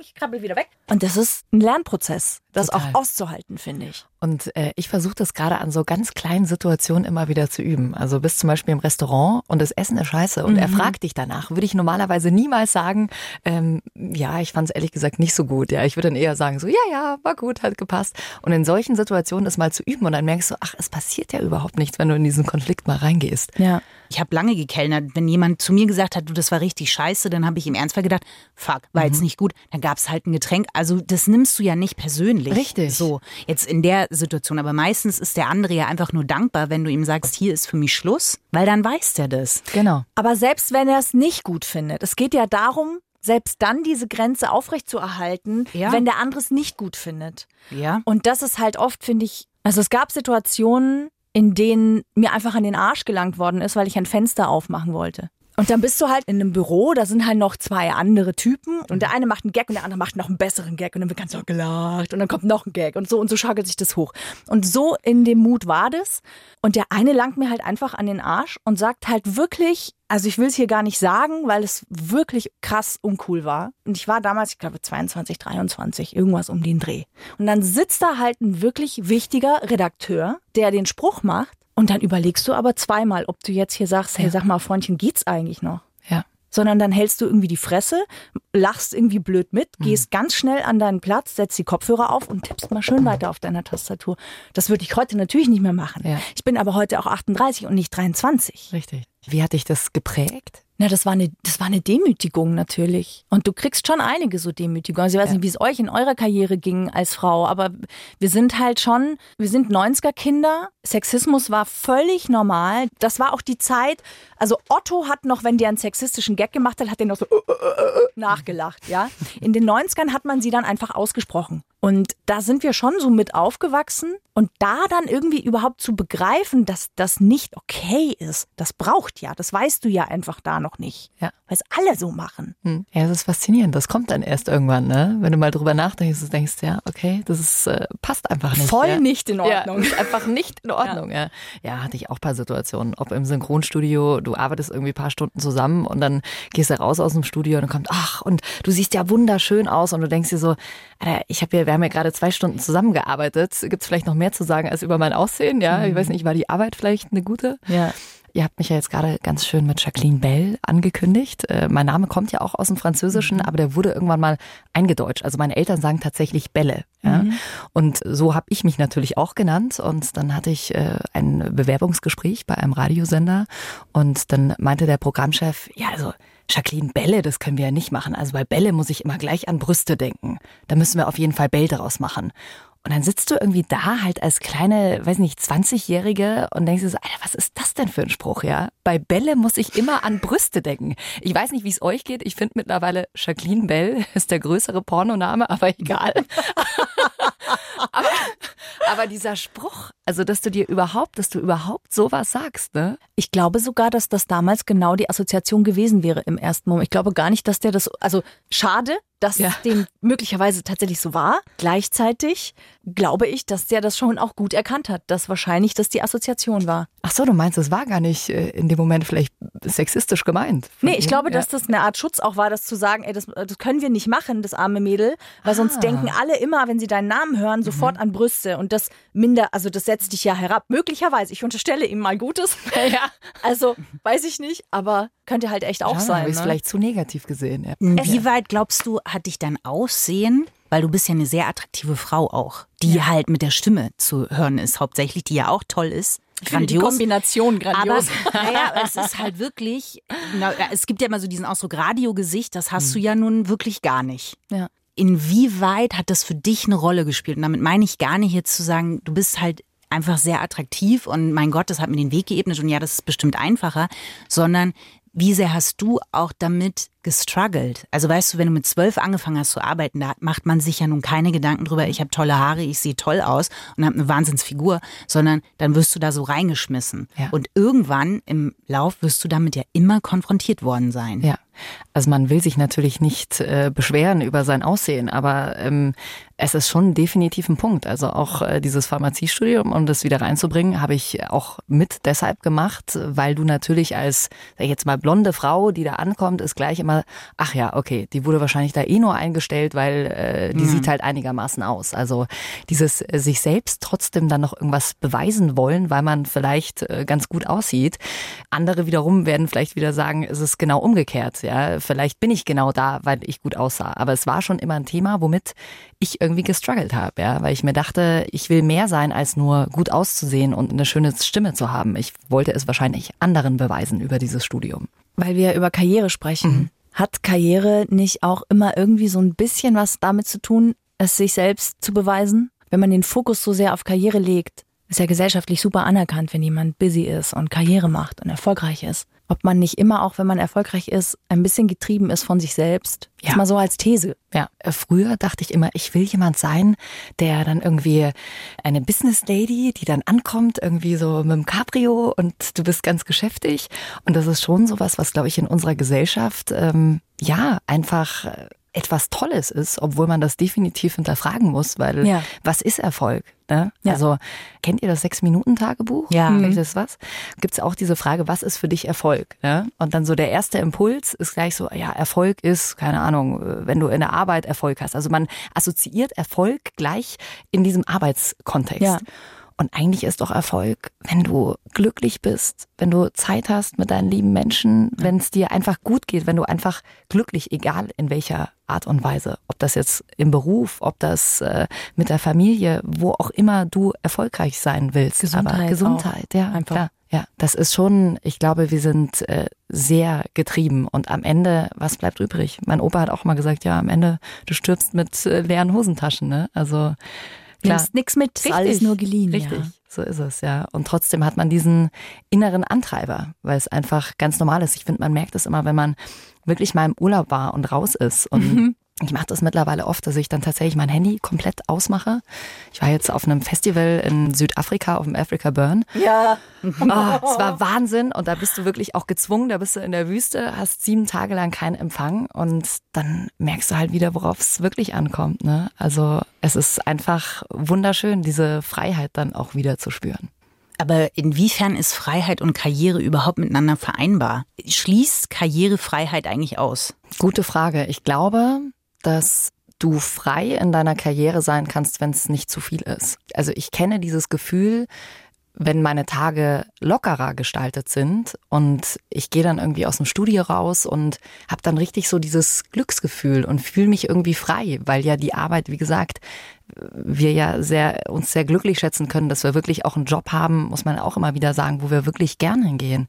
ich krabbel wieder weg. Und das ist ein Lernprozess, das Total. auch auszuhalten, finde ich. Und äh, ich versuche das gerade an so ganz kleinen Situationen immer wieder zu üben. Also bist zum Beispiel im Restaurant und das Essen ist scheiße und er fragt dich danach, würde ich normalerweise niemals sagen, ähm, ja, ich fand es ehrlich gesagt nicht so gut. Ja, ich würde dann eher sagen, so, ja, ja, war gut, hat gepasst. Und in solchen Situationen das mal zu üben und dann merkst du, ach, es passiert ja überhaupt nichts, wenn du in diesen Konflikt mal reingehst. Ja. Ich habe lange gekellnert. Wenn jemand zu mir gesagt hat, du, das war richtig scheiße, dann habe ich im Ernstfall gedacht, fuck, war jetzt nicht gut. Dann gab es halt ein Getränk. Also das nimmst du ja nicht persönlich. Richtig. So, jetzt in der Situation. Aber meistens ist der andere ja einfach nur dankbar, wenn du ihm sagst, hier ist für mich Schluss, weil dann weiß der das. Genau. Aber selbst wenn er es nicht gut findet, es geht ja darum, selbst dann diese Grenze aufrechtzuerhalten, Ja. wenn der andere es nicht gut findet. Ja. Und das ist halt oft, finde ich, also es gab Situationen, in denen mir einfach an den Arsch gelangt worden ist, weil ich ein Fenster aufmachen wollte. Und dann bist du halt in einem Büro, da sind halt noch zwei andere Typen und der eine macht einen Gag und der andere macht noch einen besseren Gag und dann wird ganz noch gelacht und dann kommt noch ein Gag und so und so schaukelt sich das hoch. Und so in dem Mut war das. Und der eine langt mir halt einfach an den Arsch und sagt halt wirklich, also ich will es hier gar nicht sagen, weil es wirklich krass uncool war. Und ich war damals, ich glaube 22, 23, irgendwas um den Dreh. Und dann sitzt da halt ein wirklich wichtiger Redakteur, der den Spruch macht. Und dann überlegst du aber zweimal, ob du jetzt hier sagst, hey, sag mal, Freundchen, geht's eigentlich noch? Ja. Sondern dann hältst du irgendwie die Fresse, lachst irgendwie blöd mit, gehst ganz schnell an deinen Platz, setzt die Kopfhörer auf und tippst mal schön weiter auf deiner Tastatur. Das würde ich heute natürlich nicht mehr machen. Ja. Ich bin aber heute auch 38 und nicht 23. Richtig. Wie hat dich das geprägt? Na, das war eine, das war eine Demütigung natürlich. Und du kriegst schon einige so Demütigungen. Also ich weiß nicht, wie es euch in eurer Karriere ging als Frau, aber wir sind halt schon, wir sind 90er Kinder. Sexismus war völlig normal. Das war auch die Zeit, also Otto hat noch, wenn der einen sexistischen Gag gemacht hat, hat der noch so äh, äh, äh, nachgelacht, ja. In den 90ern hat man sie dann einfach ausgesprochen. Und da sind wir schon so mit aufgewachsen. Und da dann irgendwie überhaupt zu begreifen, dass das nicht okay ist, das braucht ja, das weißt du ja einfach da noch nicht. Ja. Weil es alle so machen. Hm. Ja, das ist faszinierend. Das kommt dann erst irgendwann, ne? Wenn du mal drüber nachdenkst, denkst, ja, okay, das ist, äh, passt einfach nicht. Voll ja. nicht in Ordnung. Ja, ist einfach nicht in Ordnung, ja. ja. hatte ich auch ein paar Situationen. Ob im Synchronstudio, du arbeitest irgendwie ein paar Stunden zusammen und dann gehst du raus aus dem Studio und dann kommt, ach, und du siehst ja wunderschön aus und du denkst dir so, Alter, ich habe wir haben ja gerade zwei Stunden zusammengearbeitet. Gibt es vielleicht noch mehr zu sagen als über mein Aussehen? Ja, ich weiß nicht, war die Arbeit vielleicht eine gute? Ja. Ihr habt mich ja jetzt gerade ganz schön mit Jacqueline Bell angekündigt. Äh, mein Name kommt ja auch aus dem Französischen, aber der wurde irgendwann mal eingedeutscht. Also meine Eltern sagen tatsächlich Bälle. Ja? Und so habe ich mich natürlich auch genannt. Und dann hatte ich äh, ein Bewerbungsgespräch bei einem Radiosender. Und dann meinte der Programmchef, ja, also Jacqueline Bälle, das können wir ja nicht machen. Also bei Bälle muss ich immer gleich an Brüste denken. Da müssen wir auf jeden Fall Bell daraus machen. Und dann sitzt du irgendwie da halt als kleine, weiß nicht, 20-Jährige und denkst dir so, Alter, was ist das denn für ein Spruch, ja? Bei Bälle muss ich immer an Brüste denken. Ich weiß nicht, wie es euch geht. Ich finde mittlerweile Jacqueline Bell ist der größere Pornoname, aber egal. aber, aber dieser Spruch, also dass du dir überhaupt, dass du überhaupt sowas sagst, ne? Ich glaube sogar, dass das damals genau die Assoziation gewesen wäre im ersten Moment. Ich glaube gar nicht, dass der das, also schade, dass ja. dem möglicherweise tatsächlich so war. Gleichzeitig glaube ich, dass der das schon auch gut erkannt hat, dass wahrscheinlich das die Assoziation war. Ach so, du meinst, es war gar nicht äh, in dem Moment vielleicht sexistisch gemeint? Nee, ich glaube, ja. dass das eine Art Schutz auch war, das zu sagen, ey, das, das können wir nicht machen, das arme Mädel, weil ah. sonst denken alle immer, wenn sie deinen Namen hören, sofort mhm. an Brüste und das minder, also das setzt dich ja herab. Möglicherweise, ich unterstelle ihm mal Gutes. ja. Also, weiß ich nicht, aber könnte halt echt auch ja, sein. Habe ich es ne? vielleicht zu negativ gesehen. Ja. Wie weit glaubst du, hat dich dein Aussehen, weil du bist ja eine sehr attraktive Frau auch, die ja. halt mit der Stimme zu hören ist, hauptsächlich, die ja auch toll ist. Grandios. Die Kombination grandios. Aber naja, es ist halt wirklich, na, es gibt ja immer so diesen Ausdruck Radiogesicht, das hast hm. du ja nun wirklich gar nicht. Ja. Inwieweit hat das für dich eine Rolle gespielt? Und damit meine ich gar nicht jetzt zu sagen, du bist halt einfach sehr attraktiv und mein Gott, das hat mir den Weg geebnet und ja, das ist bestimmt einfacher, sondern wie sehr hast du auch damit gestruggelt? Also weißt du, wenn du mit zwölf angefangen hast zu arbeiten, da macht man sich ja nun keine Gedanken drüber, ich habe tolle Haare, ich sehe toll aus und habe eine Wahnsinnsfigur, sondern dann wirst du da so reingeschmissen. Ja. Und irgendwann im Lauf wirst du damit ja immer konfrontiert worden sein. Ja. Also man will sich natürlich nicht äh, beschweren über sein Aussehen, aber ähm, es ist schon definitiv ein Punkt. Also auch äh, dieses Pharmaziestudium, um das wieder reinzubringen, habe ich auch mit deshalb gemacht, weil du natürlich als, sag ich jetzt mal, blonde Frau, die da ankommt, ist gleich immer, ach ja, okay, die wurde wahrscheinlich da eh nur eingestellt, weil äh, die mhm. sieht halt einigermaßen aus. Also dieses äh, sich selbst trotzdem dann noch irgendwas beweisen wollen, weil man vielleicht äh, ganz gut aussieht. Andere wiederum werden vielleicht wieder sagen, es ist genau umgekehrt ja, vielleicht bin ich genau da, weil ich gut aussah. Aber es war schon immer ein Thema, womit ich irgendwie gestruggelt habe, ja, weil ich mir dachte, ich will mehr sein, als nur gut auszusehen und eine schöne Stimme zu haben. Ich wollte es wahrscheinlich anderen beweisen über dieses Studium. Weil wir über Karriere sprechen. Mhm. Hat Karriere nicht auch immer irgendwie so ein bisschen was damit zu tun, es sich selbst zu beweisen? Wenn man den Fokus so sehr auf Karriere legt, ist ja gesellschaftlich super anerkannt, wenn jemand busy ist und Karriere macht und erfolgreich ist ob man nicht immer, auch wenn man erfolgreich ist, ein bisschen getrieben ist von sich selbst. Ja. Jetzt mal so als These. Ja, äh, früher dachte ich immer, ich will jemand sein, der dann irgendwie eine Business Lady, die dann ankommt, irgendwie so mit dem Cabrio und du bist ganz geschäftig. Und das ist schon sowas, was, glaube ich, in unserer Gesellschaft, ähm, ja, einfach äh, etwas Tolles ist, obwohl man das definitiv hinterfragen muss, weil ja. was ist Erfolg? Ne? Ja. Also kennt ihr das Sechs-Minuten-Tagebuch? Ja. Kennt das was? Gibt es auch diese Frage, was ist für dich Erfolg? Ne? Und dann so der erste Impuls ist gleich so, ja, Erfolg ist, keine Ahnung, wenn du in der Arbeit Erfolg hast. Also man assoziiert Erfolg gleich in diesem Arbeitskontext. Ja. Und eigentlich ist doch Erfolg, wenn du glücklich bist, wenn du Zeit hast mit deinen lieben Menschen, wenn es dir einfach gut geht, wenn du einfach glücklich, egal in welcher Art und Weise, ob das jetzt im Beruf, ob das äh, mit der Familie, wo auch immer du erfolgreich sein willst. Gesundheit. Aber Gesundheit, auch. ja, einfach. Klar. Ja, das ist schon, ich glaube, wir sind äh, sehr getrieben und am Ende, was bleibt übrig? Mein Opa hat auch mal gesagt, ja, am Ende, du stirbst mit äh, leeren Hosentaschen, ne? Also Klar. Nimmst nichts mit, richtig, alles nur geliehen. Richtig, ja. so ist es, ja. Und trotzdem hat man diesen inneren Antreiber, weil es einfach ganz normal ist. Ich finde, man merkt es immer, wenn man wirklich mal im Urlaub war und raus ist und mhm. Ich mache das mittlerweile oft, dass ich dann tatsächlich mein Handy komplett ausmache. Ich war jetzt auf einem Festival in Südafrika, auf dem Africa Burn. Ja. Oh, es war Wahnsinn und da bist du wirklich auch gezwungen, da bist du in der Wüste, hast sieben Tage lang keinen Empfang und dann merkst du halt wieder, worauf es wirklich ankommt. Ne? Also es ist einfach wunderschön, diese Freiheit dann auch wieder zu spüren. Aber inwiefern ist Freiheit und Karriere überhaupt miteinander vereinbar? Schließt Karrierefreiheit eigentlich aus? Gute Frage. Ich glaube, dass du frei in deiner Karriere sein kannst, wenn es nicht zu viel ist. Also ich kenne dieses Gefühl, wenn meine Tage lockerer gestaltet sind und ich gehe dann irgendwie aus dem Studio raus und habe dann richtig so dieses Glücksgefühl und fühle mich irgendwie frei, weil ja die Arbeit, wie gesagt, wir ja sehr uns sehr glücklich schätzen können, dass wir wirklich auch einen Job haben, muss man auch immer wieder sagen, wo wir wirklich gerne hingehen.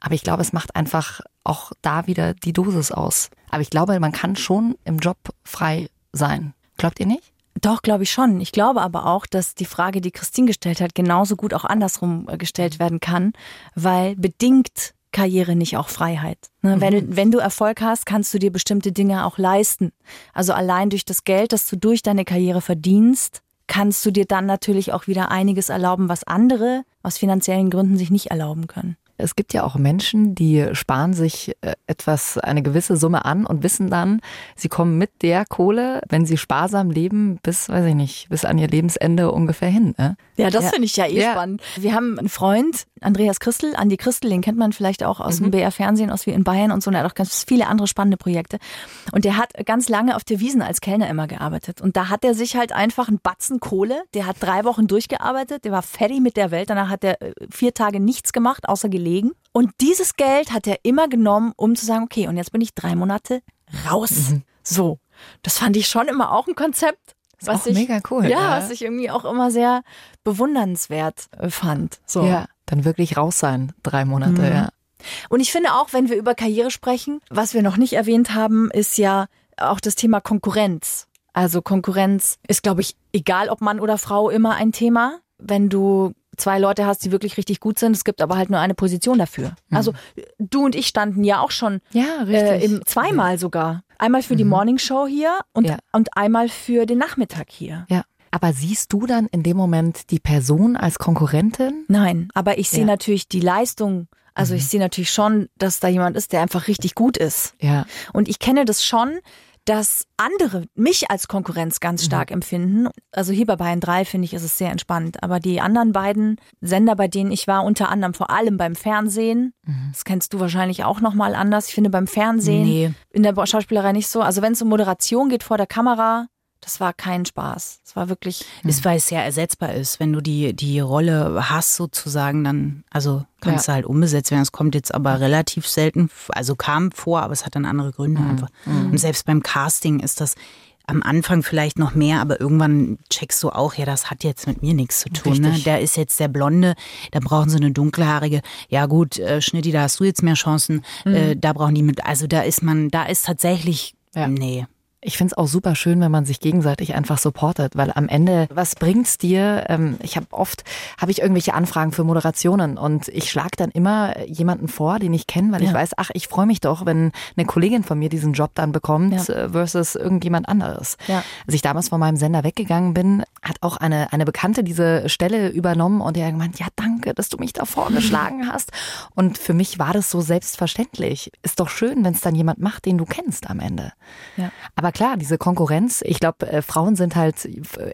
Aber ich glaube, es macht einfach auch da wieder die Dosis aus. Aber ich glaube, man kann schon im Job frei sein. Glaubt ihr nicht? Doch, glaube ich schon. Ich glaube aber auch, dass die Frage, die Christine gestellt hat, genauso gut auch andersrum äh, gestellt werden kann, weil bedingt Karriere nicht auch Freiheit. Ne? Mhm. Wenn, wenn du Erfolg hast, kannst du dir bestimmte Dinge auch leisten. Also allein durch das Geld, das du durch deine Karriere verdienst, kannst du dir dann natürlich auch wieder einiges erlauben, was andere aus finanziellen Gründen sich nicht erlauben können. Es gibt ja auch Menschen, die sparen sich äh, etwas, eine gewisse Summe an und wissen dann, sie kommen mit der Kohle, wenn sie sparsam leben, bis, weiß ich nicht, bis an ihr Lebensende ungefähr hin. Ne? Ja, das ja. finde ich ja eh ja. spannend. Wir haben einen Freund, Andreas Christel, Andi Christel, den kennt man vielleicht auch aus mhm. dem BR-Fernsehen, aus wie in Bayern und so. Und er hat auch ganz viele andere spannende Projekte. Und der hat ganz lange auf der Wiesen als Kellner immer gearbeitet. Und da hat er sich halt einfach einen Batzen Kohle, der hat drei Wochen durchgearbeitet, der war fertig mit der Welt. Danach hat er äh, vier Tage nichts gemacht, außer gelegen. Und dieses Geld hat er immer genommen, um zu sagen, okay, und jetzt bin ich drei Monate raus. Mhm. So. Das fand ich schon immer auch ein Konzept. Das was ich, mega cool. Ja, ja, was ich irgendwie auch immer sehr bewundernswert äh, fand. So. Ja, dann wirklich raus sein, drei Monate, mhm. ja. Und ich finde auch, wenn wir über Karriere sprechen, was wir noch nicht erwähnt haben, ist ja auch das Thema Konkurrenz. Also Konkurrenz ist, glaube ich, egal ob Mann oder Frau, immer ein Thema. Wenn du zwei Leute hast, die wirklich richtig gut sind. Es gibt aber halt nur eine Position dafür. Mhm. Also du und ich standen ja auch schon ja, äh, im, zweimal sogar. Einmal für mhm. die Morning Show hier und, ja. und einmal für den Nachmittag hier. Ja. Aber siehst du dann in dem Moment die Person als Konkurrentin? Nein, aber ich sehe ja. natürlich die Leistung. Also mhm. ich sehe natürlich schon, dass da jemand ist, der einfach richtig gut ist. Ja. Und ich kenne das schon, dass andere mich als Konkurrenz ganz stark mhm. empfinden. Also hier bei Bayern 3 finde ich, ist es sehr entspannt. Aber die anderen beiden Sender, bei denen ich war, unter anderem vor allem beim Fernsehen, mhm. das kennst du wahrscheinlich auch nochmal anders. Ich finde beim Fernsehen, nee. in der Schauspielerei nicht so. Also wenn es um Moderation geht vor der Kamera, das war kein Spaß. Es war wirklich. Ist, weil es sehr ersetzbar ist. Wenn du die, die Rolle hast, sozusagen, dann, also kannst ja. du halt umgesetzt werden. Es kommt jetzt aber relativ selten, also kam vor, aber es hat dann andere Gründe mhm. einfach. Mhm. Und selbst beim Casting ist das am Anfang vielleicht noch mehr, aber irgendwann checkst du auch, ja, das hat jetzt mit mir nichts zu tun. Ne? Der ist jetzt der Blonde, da brauchen sie eine dunkelhaarige. Ja gut, äh, Schnitti, da hast du jetzt mehr Chancen. Mhm. Äh, da brauchen die mit, also da ist man, da ist tatsächlich, ja. nee. Ich finde es auch super schön, wenn man sich gegenseitig einfach supportet, weil am Ende, was bringt's dir? Ähm, ich habe oft, habe ich irgendwelche Anfragen für Moderationen und ich schlage dann immer jemanden vor, den ich kenne, weil ja. ich weiß, ach, ich freue mich doch, wenn eine Kollegin von mir diesen Job dann bekommt ja. Äh, versus irgendjemand anderes. Ja. Als ich damals von meinem Sender weggegangen bin, hat auch eine, eine Bekannte diese Stelle übernommen und die hat gemeint, ja, danke, dass du mich da vorgeschlagen hast. Und für mich war das so selbstverständlich. Ist doch schön, wenn es dann jemand macht, den du kennst am Ende. Ja. Aber aber klar, diese Konkurrenz, ich glaube, äh, Frauen sind halt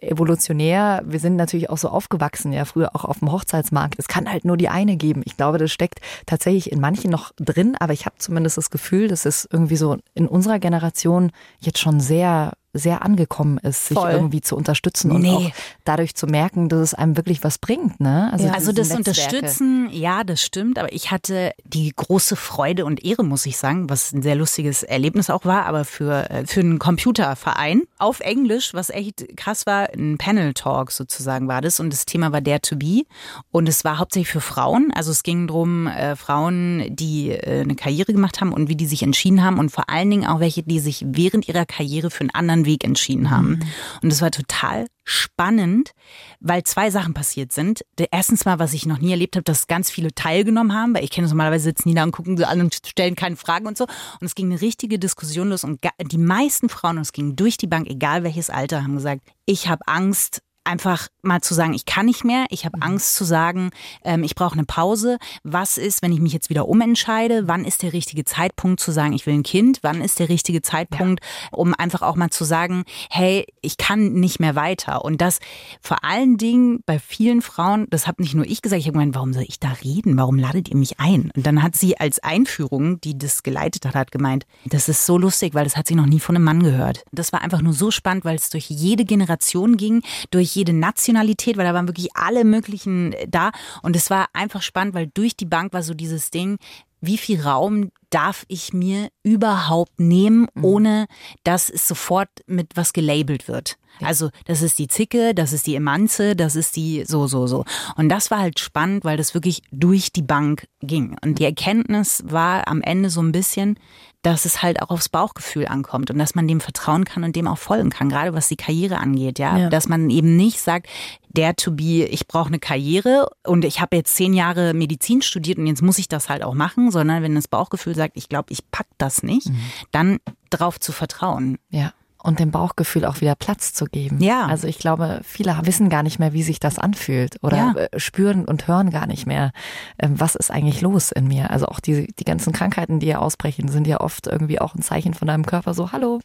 evolutionär. Wir sind natürlich auch so aufgewachsen, ja, früher auch auf dem Hochzeitsmarkt. Es kann halt nur die eine geben. Ich glaube, das steckt tatsächlich in manchen noch drin, aber ich habe zumindest das Gefühl, dass es irgendwie so in unserer Generation jetzt schon sehr sehr angekommen ist, sich Voll. irgendwie zu unterstützen und nee. auch dadurch zu merken, dass es einem wirklich was bringt. Ne? Also, ja. also das Netzwerke. Unterstützen, ja, das stimmt, aber ich hatte die große Freude und Ehre, muss ich sagen, was ein sehr lustiges Erlebnis auch war, aber für, äh, für einen Computerverein auf Englisch, was echt krass war, ein Panel Talk sozusagen war das und das Thema war Dare to Be und es war hauptsächlich für Frauen, also es ging darum, äh, Frauen, die äh, eine Karriere gemacht haben und wie die sich entschieden haben und vor allen Dingen auch welche, die sich während ihrer Karriere für einen anderen Weg entschieden haben. Mhm. Und es war total spannend, weil zwei Sachen passiert sind. Erstens mal, was ich noch nie erlebt habe, dass ganz viele teilgenommen haben, weil ich kenne es normalerweise sitzen die da und gucken sie an und stellen keine Fragen und so. Und es ging eine richtige Diskussion los und die meisten Frauen, und es ging durch die Bank, egal welches Alter, haben gesagt, ich habe Angst, einfach mal zu sagen, ich kann nicht mehr, ich habe mhm. Angst zu sagen, ähm, ich brauche eine Pause. Was ist, wenn ich mich jetzt wieder umentscheide? Wann ist der richtige Zeitpunkt zu sagen, ich will ein Kind? Wann ist der richtige Zeitpunkt, ja. um einfach auch mal zu sagen, hey, ich kann nicht mehr weiter? Und das vor allen Dingen bei vielen Frauen, das habe nicht nur ich gesagt, ich habe gemeint, warum soll ich da reden? Warum ladet ihr mich ein? Und dann hat sie als Einführung, die das geleitet hat, hat gemeint, das ist so lustig, weil das hat sie noch nie von einem Mann gehört. Das war einfach nur so spannend, weil es durch jede Generation ging, durch jede Nationalität, weil da waren wirklich alle möglichen äh, da. Und es war einfach spannend, weil durch die Bank war so dieses Ding, wie viel Raum darf ich mir überhaupt nehmen, mhm. ohne dass es sofort mit was gelabelt wird. Also das ist die Zicke, das ist die Emanze, das ist die so, so, so. Und das war halt spannend, weil das wirklich durch die Bank ging. Und die Erkenntnis war am Ende so ein bisschen, dass es halt auch aufs Bauchgefühl ankommt und dass man dem vertrauen kann und dem auch folgen kann, gerade was die Karriere angeht, ja. Ja. Dass man eben nicht sagt, der to be, ich brauche eine Karriere und ich habe jetzt zehn Jahre Medizin studiert und jetzt muss ich das halt auch machen, sondern wenn das Bauchgefühl sagt, ich glaube, ich pack das nicht, dann drauf zu vertrauen. Ja. Und dem Bauchgefühl auch wieder Platz zu geben. Ja. Also ich glaube, viele wissen gar nicht mehr, wie sich das anfühlt oder Ja. äh, spüren und hören gar nicht mehr, ähm, was ist eigentlich los in mir. Also auch die, die ganzen Krankheiten, die ja ausbrechen, sind ja oft irgendwie auch ein Zeichen von deinem Körper so, hallo,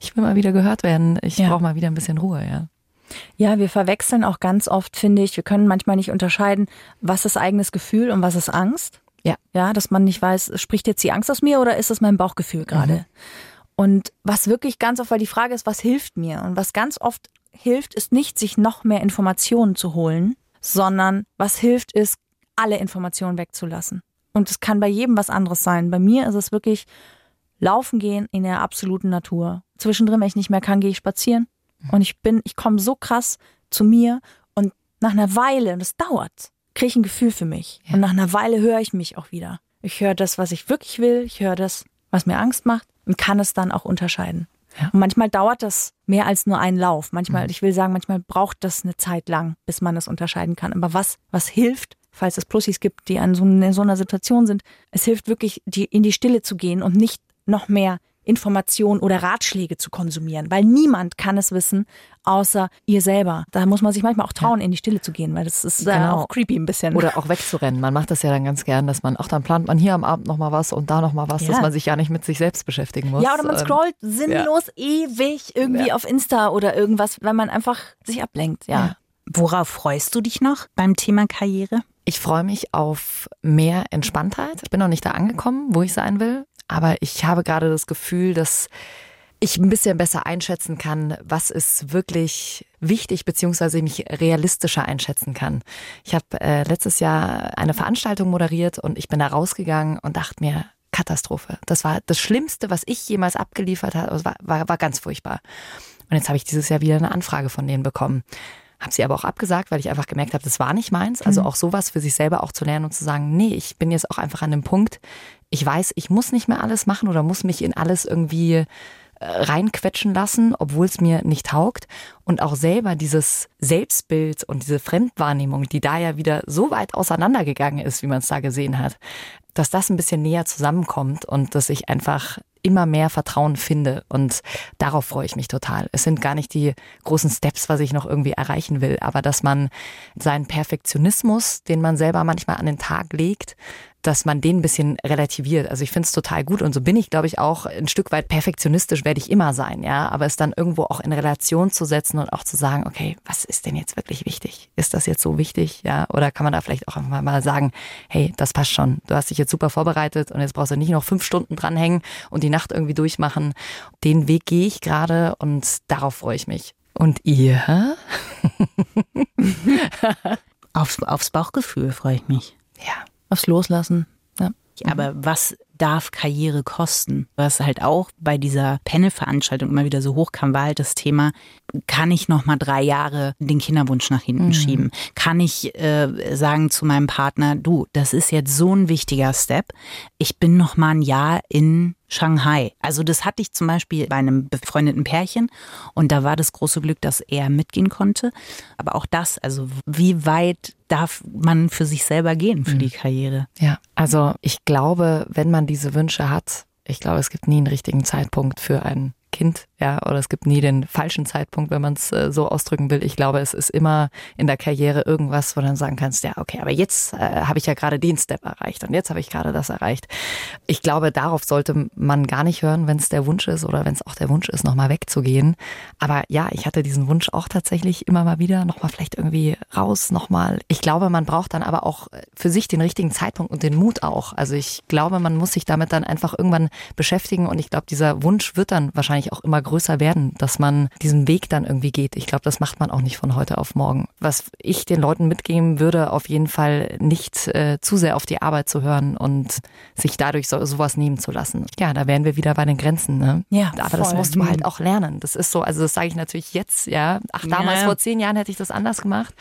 ich will mal wieder gehört werden, ich Ja. brauche mal wieder ein bisschen Ruhe, ja. Ja, wir verwechseln auch ganz oft, finde ich. Wir können manchmal nicht unterscheiden, was ist eigenes Gefühl und was ist Angst. Ja. Ja, dass man nicht weiß, spricht jetzt die Angst aus mir oder ist es mein Bauchgefühl gerade? Und was wirklich ganz oft, weil die Frage ist, was hilft mir? Und was ganz oft hilft, ist nicht, sich noch mehr Informationen zu holen, sondern was hilft, ist, alle Informationen wegzulassen. Und es kann bei jedem was anderes sein. Bei mir ist es wirklich laufen gehen in der absoluten Natur. Zwischendrin, wenn ich nicht mehr kann, gehe ich spazieren. Und ich bin, ich komme so krass zu mir und nach einer Weile, und es dauert, kriege ich ein Gefühl für mich. Und nach einer Weile höre ich mich auch wieder. Ich höre das, was ich wirklich will. Ich höre das, was mir Angst macht und kann es dann auch unterscheiden. Ja. Und manchmal dauert das mehr als nur einen Lauf. Manchmal, ich will sagen, manchmal braucht das eine Zeit lang, bis man es unterscheiden kann. Aber was, was hilft, falls es Plussis gibt, die an so, in so einer Situation sind, es hilft wirklich, die, in die Stille zu gehen und nicht noch mehr Informationen oder Ratschläge zu konsumieren, weil niemand kann es wissen, außer ihr selber. Da muss man sich manchmal auch trauen, in die Stille zu gehen, weil das ist äh, Genau. auch creepy ein bisschen. Oder auch wegzurennen. Man macht das ja dann ganz gern, dass man, auch dann plant man hier am Abend nochmal was und da nochmal was, Ja. dass man sich ja nicht mit sich selbst beschäftigen muss. ja, oder man Ähm, scrollt sinnlos ewig irgendwie Ja. auf Insta oder irgendwas, weil man einfach sich ablenkt. Ja. Ja. Worauf freust du dich noch beim Thema Karriere? Ich freue mich auf mehr Entspanntheit. Ich bin noch nicht da angekommen, wo ich sein will, aber ich habe gerade das Gefühl, dass ich ein bisschen besser einschätzen kann, was ist wirklich wichtig, beziehungsweise mich realistischer einschätzen kann. Ich habe äh, letztes Jahr eine Veranstaltung moderiert und ich bin da rausgegangen und dachte mir, Katastrophe. Das war das Schlimmste, was ich jemals abgeliefert habe. Es war, war, war ganz furchtbar. Und jetzt habe ich dieses Jahr wieder eine Anfrage von denen bekommen. Habe sie aber auch abgesagt, weil ich einfach gemerkt habe, das war nicht meins. Also auch sowas für sich selber auch zu lernen und zu sagen, nee, ich bin jetzt auch einfach an dem Punkt, ich weiß, ich muss nicht mehr alles machen oder muss mich in alles irgendwie äh, reinquetschen lassen, obwohl es mir nicht taugt. Und auch selber dieses Selbstbild und diese Fremdwahrnehmung, die da ja wieder so weit auseinandergegangen ist, wie man es da gesehen hat, dass das ein bisschen näher zusammenkommt und dass ich einfach immer mehr Vertrauen finde. Und darauf freue ich mich total. Es sind gar nicht die großen Steps, was ich noch irgendwie erreichen will, aber dass man seinen Perfektionismus, den man selber manchmal an den Tag legt, dass man den ein bisschen relativiert. Also ich finde es total gut und so bin ich, glaube ich, auch ein Stück weit perfektionistisch werde ich immer sein, ja. Aber es dann irgendwo auch in Relation zu setzen und auch zu sagen, okay, was ist denn jetzt wirklich wichtig? Ist das jetzt so wichtig, ja? Oder kann man da vielleicht auch einfach mal sagen, hey, das passt schon. Du hast dich jetzt super vorbereitet und jetzt brauchst du nicht noch fünf Stunden dranhängen und die Nacht irgendwie durchmachen. Den Weg gehe ich gerade und darauf freue ich mich. Und ihr? Aufs, aufs Bauchgefühl freue ich mich. Ja. Aufs Loslassen. Ja. Aber was darf Karriere kosten? Was halt auch bei dieser Panel-Veranstaltung immer wieder so hochkam, war halt das Thema, kann ich noch mal drei Jahre den Kinderwunsch nach hinten schieben? Kann ich äh, sagen zu meinem Partner, du, das ist jetzt so ein wichtiger Step, ich bin noch mal ein Jahr in Shanghai. Also das hatte ich zum Beispiel bei einem befreundeten Pärchen und da war das große Glück, dass er mitgehen konnte. Aber auch das, also wie weit darf man für sich selber gehen für die Karriere? Ja, also ich glaube, wenn man diese Wünsche hat, ich glaube, es gibt nie einen richtigen Zeitpunkt für ein Kind, ja, oder es gibt nie den falschen Zeitpunkt, wenn man es äh, so ausdrücken will. Ich glaube, es ist immer in der Karriere irgendwas, wo du dann sagen kannst, ja, okay, aber jetzt äh, habe ich ja gerade den Step erreicht und jetzt habe ich gerade das erreicht. Ich glaube, darauf sollte man gar nicht hören, wenn es der Wunsch ist oder wenn es auch der Wunsch ist, nochmal wegzugehen. Aber ja, ich hatte diesen Wunsch auch tatsächlich immer mal wieder, nochmal vielleicht irgendwie raus, nochmal. Ich glaube, man braucht dann aber auch für sich den richtigen Zeitpunkt und den Mut auch. Also ich glaube, man muss sich damit dann einfach irgendwann beschäftigen und ich glaube, dieser Wunsch wird dann wahrscheinlich auch immer größer werden, dass man diesen Weg dann irgendwie geht. Ich glaube, das macht man auch nicht von heute auf morgen. Was ich den Leuten mitgeben würde, auf jeden Fall nicht äh, zu sehr auf die Arbeit zu hören und sich dadurch so, sowas nehmen zu lassen. Ja, da wären wir wieder bei den Grenzen. Ne? Ja, Aber das voll. musst du halt auch lernen. Das ist so, also das sage ich natürlich jetzt, ja. Ach, damals Ja. vor zehn Jahren hätte ich das anders gemacht.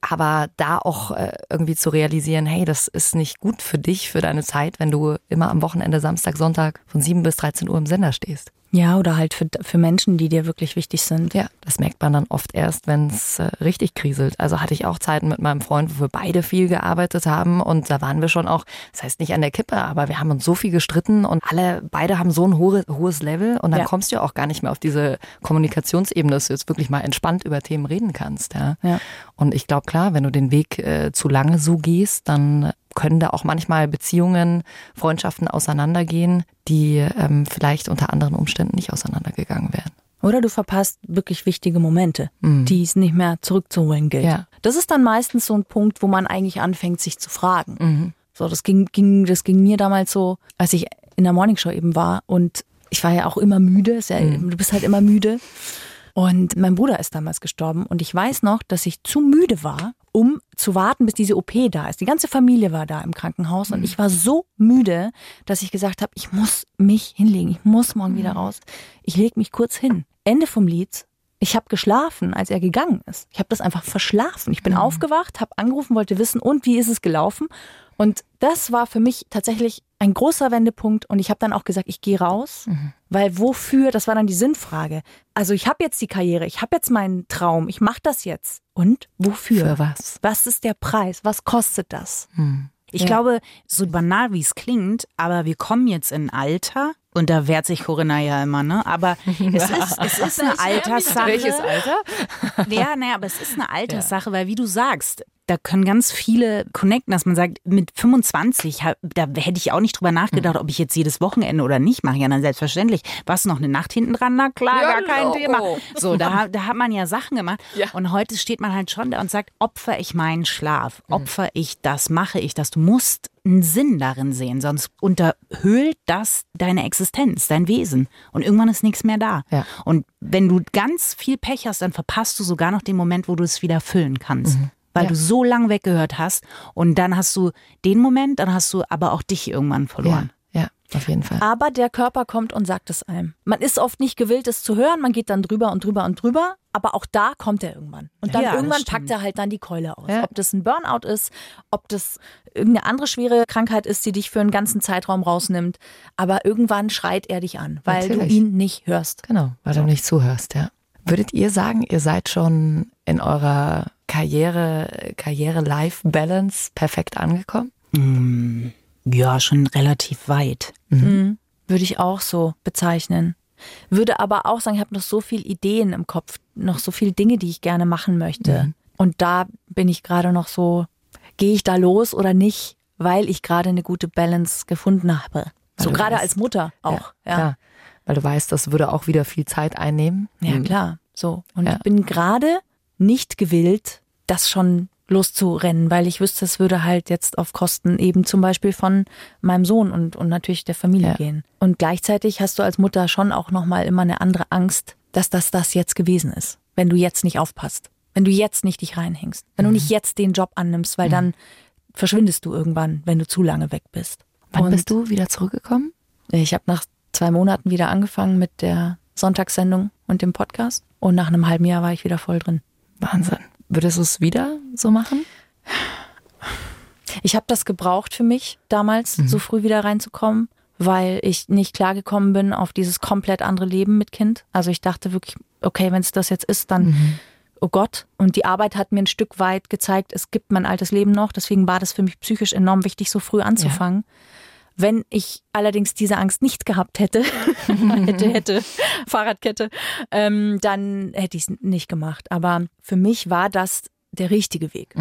Aber da auch äh, irgendwie zu realisieren, hey, das ist nicht gut für dich, für deine Zeit, wenn du immer am Wochenende, Samstag, Sonntag von 7 bis 13 Uhr im Sender stehst. Ja, oder halt für, für Menschen, die dir wirklich wichtig sind. Ja, das merkt man dann oft erst, wenn es äh, richtig kriselt. Also hatte ich auch Zeiten mit meinem Freund, wo wir beide viel gearbeitet haben und da waren wir schon auch, das heißt nicht an der Kippe, aber wir haben uns so viel gestritten und alle, beide haben so ein hohe, hohes Level und dann Ja. kommst du ja auch gar nicht mehr auf diese Kommunikationsebene, dass du jetzt wirklich mal entspannt über Themen reden kannst. Ja. Ja. Und ich glaube, klar, wenn du den Weg äh, zu lange so gehst, dann können da auch manchmal Beziehungen, Freundschaften auseinandergehen, die ähm, vielleicht unter anderen Umständen nicht auseinandergegangen wären. Oder du verpasst wirklich wichtige Momente, die es nicht mehr zurückzuholen gilt. Ja. Das ist dann meistens so ein Punkt, wo man eigentlich anfängt, sich zu fragen. So, das ging, ging, das ging mir damals so, als ich in der Morningshow eben war und ich war ja auch immer müde. Ja, Du bist halt immer müde. Und mein Bruder ist damals gestorben und ich weiß noch, dass ich zu müde war, um zu warten, bis diese OP da ist. Die ganze Familie war da im Krankenhaus und ich war so müde, dass ich gesagt habe, ich muss mich hinlegen, ich muss morgen wieder raus. Ich leg mich kurz hin. Ende vom Lied. Ich habe geschlafen, als er gegangen ist. Ich habe das einfach verschlafen. Ich bin aufgewacht, habe angerufen, wollte wissen, und wie ist es gelaufen? Und das war für mich tatsächlich ein großer Wendepunkt. Und ich habe dann auch gesagt, ich gehe raus, weil wofür? Das war dann die Sinnfrage. Also ich habe jetzt die Karriere, ich habe jetzt meinen Traum, ich mache das jetzt. Und wofür? Für was? Was ist der Preis? Was kostet das? Ich Ja. glaube, so banal wie es klingt, aber wir kommen jetzt in ein Alter und da wehrt sich Corinna ja immer, ne? Aber es ist, es ist eine Alterssache. Welches Alter? Ja, naja, aber es ist eine Alterssache, weil wie du sagst, da können ganz viele connecten, dass man sagt, mit 25, hab- da hätte ich auch nicht drüber nachgedacht, ob ich jetzt jedes Wochenende oder nicht mache. Ja, dann selbstverständlich. Was noch eine Nacht hinten dran? Na klar, Ja, gar kein Logo. Thema. So, da, da hat man ja Sachen gemacht. Ja. Und heute steht man halt schon da und sagt, opfer ich meinen Schlaf, Mhm. opfer ich das, mache ich das. Du musst einen Sinn darin sehen, sonst unterhöhlt das deine Existenz, dein Wesen. Und irgendwann ist nichts mehr da. Ja. Und wenn du ganz viel Pech hast, dann verpasst du sogar noch den Moment, wo du es wieder füllen kannst. Weil Ja. du so lang weggehört hast und dann hast du den Moment, dann hast du aber auch dich irgendwann verloren. Ja, ja, auf jeden Fall. Aber der Körper kommt und sagt es einem. Man ist oft nicht gewillt, es zu hören. Man geht dann drüber und drüber und drüber. Aber auch da kommt er irgendwann. Und dann Ja, irgendwann packt er halt dann die Keule aus. Ja. Ob das ein Burnout ist, ob das irgendeine andere schwere Krankheit ist, die dich für einen ganzen Zeitraum rausnimmt. Aber irgendwann schreit er dich an, weil Natürlich. du ihn nicht hörst. Genau, weil du nicht zuhörst, ja. Würdet ihr sagen, ihr seid schon in eurer Karriere, Karriere-Life-Balance perfekt angekommen? Ja, schon relativ weit. Mhm. Würde ich auch so bezeichnen. Würde aber auch sagen, ich habe noch so viele Ideen im Kopf, noch so viele Dinge, die ich gerne machen möchte. Und da bin ich gerade noch so, gehe ich da los oder nicht, weil ich gerade eine gute Balance gefunden habe. So gerade als Mutter auch. Ja, ja. Weil du weißt, das würde auch wieder viel Zeit einnehmen. klar. So. Und Ja. ich bin gerade nicht gewillt, das schon loszurennen, weil ich wüsste, es würde halt jetzt auf Kosten eben zum Beispiel von meinem Sohn und, und natürlich der Familie Ja. gehen. Und gleichzeitig hast du als Mutter schon auch nochmal immer eine andere Angst, dass das das jetzt gewesen ist, wenn du jetzt nicht aufpasst, wenn du jetzt nicht dich reinhängst, wenn Mhm. du nicht jetzt den Job annimmst, weil dann verschwindest du irgendwann, wenn du zu lange weg bist. Wann Und bist du wieder zurückgekommen? Ich habe nach zwei Monaten wieder angefangen mit der Sonntagssendung und dem Podcast und nach einem halben Jahr war ich wieder voll drin. Wahnsinn. Würdest du es wieder so machen? Ich habe das gebraucht für mich damals, so früh wieder reinzukommen, weil ich nicht klargekommen bin auf dieses komplett andere Leben mit Kind. Also ich dachte wirklich, okay, wenn es das jetzt ist, dann, oh Gott. Und die Arbeit hat mir ein Stück weit gezeigt, es gibt mein altes Leben noch. Deswegen war das für mich psychisch enorm wichtig, so früh anzufangen. Wenn ich allerdings diese Angst nicht gehabt hätte, hätte, hätte, Fahrradkette, ähm, dann hätte ich es nicht gemacht. Aber für mich war das der richtige Weg.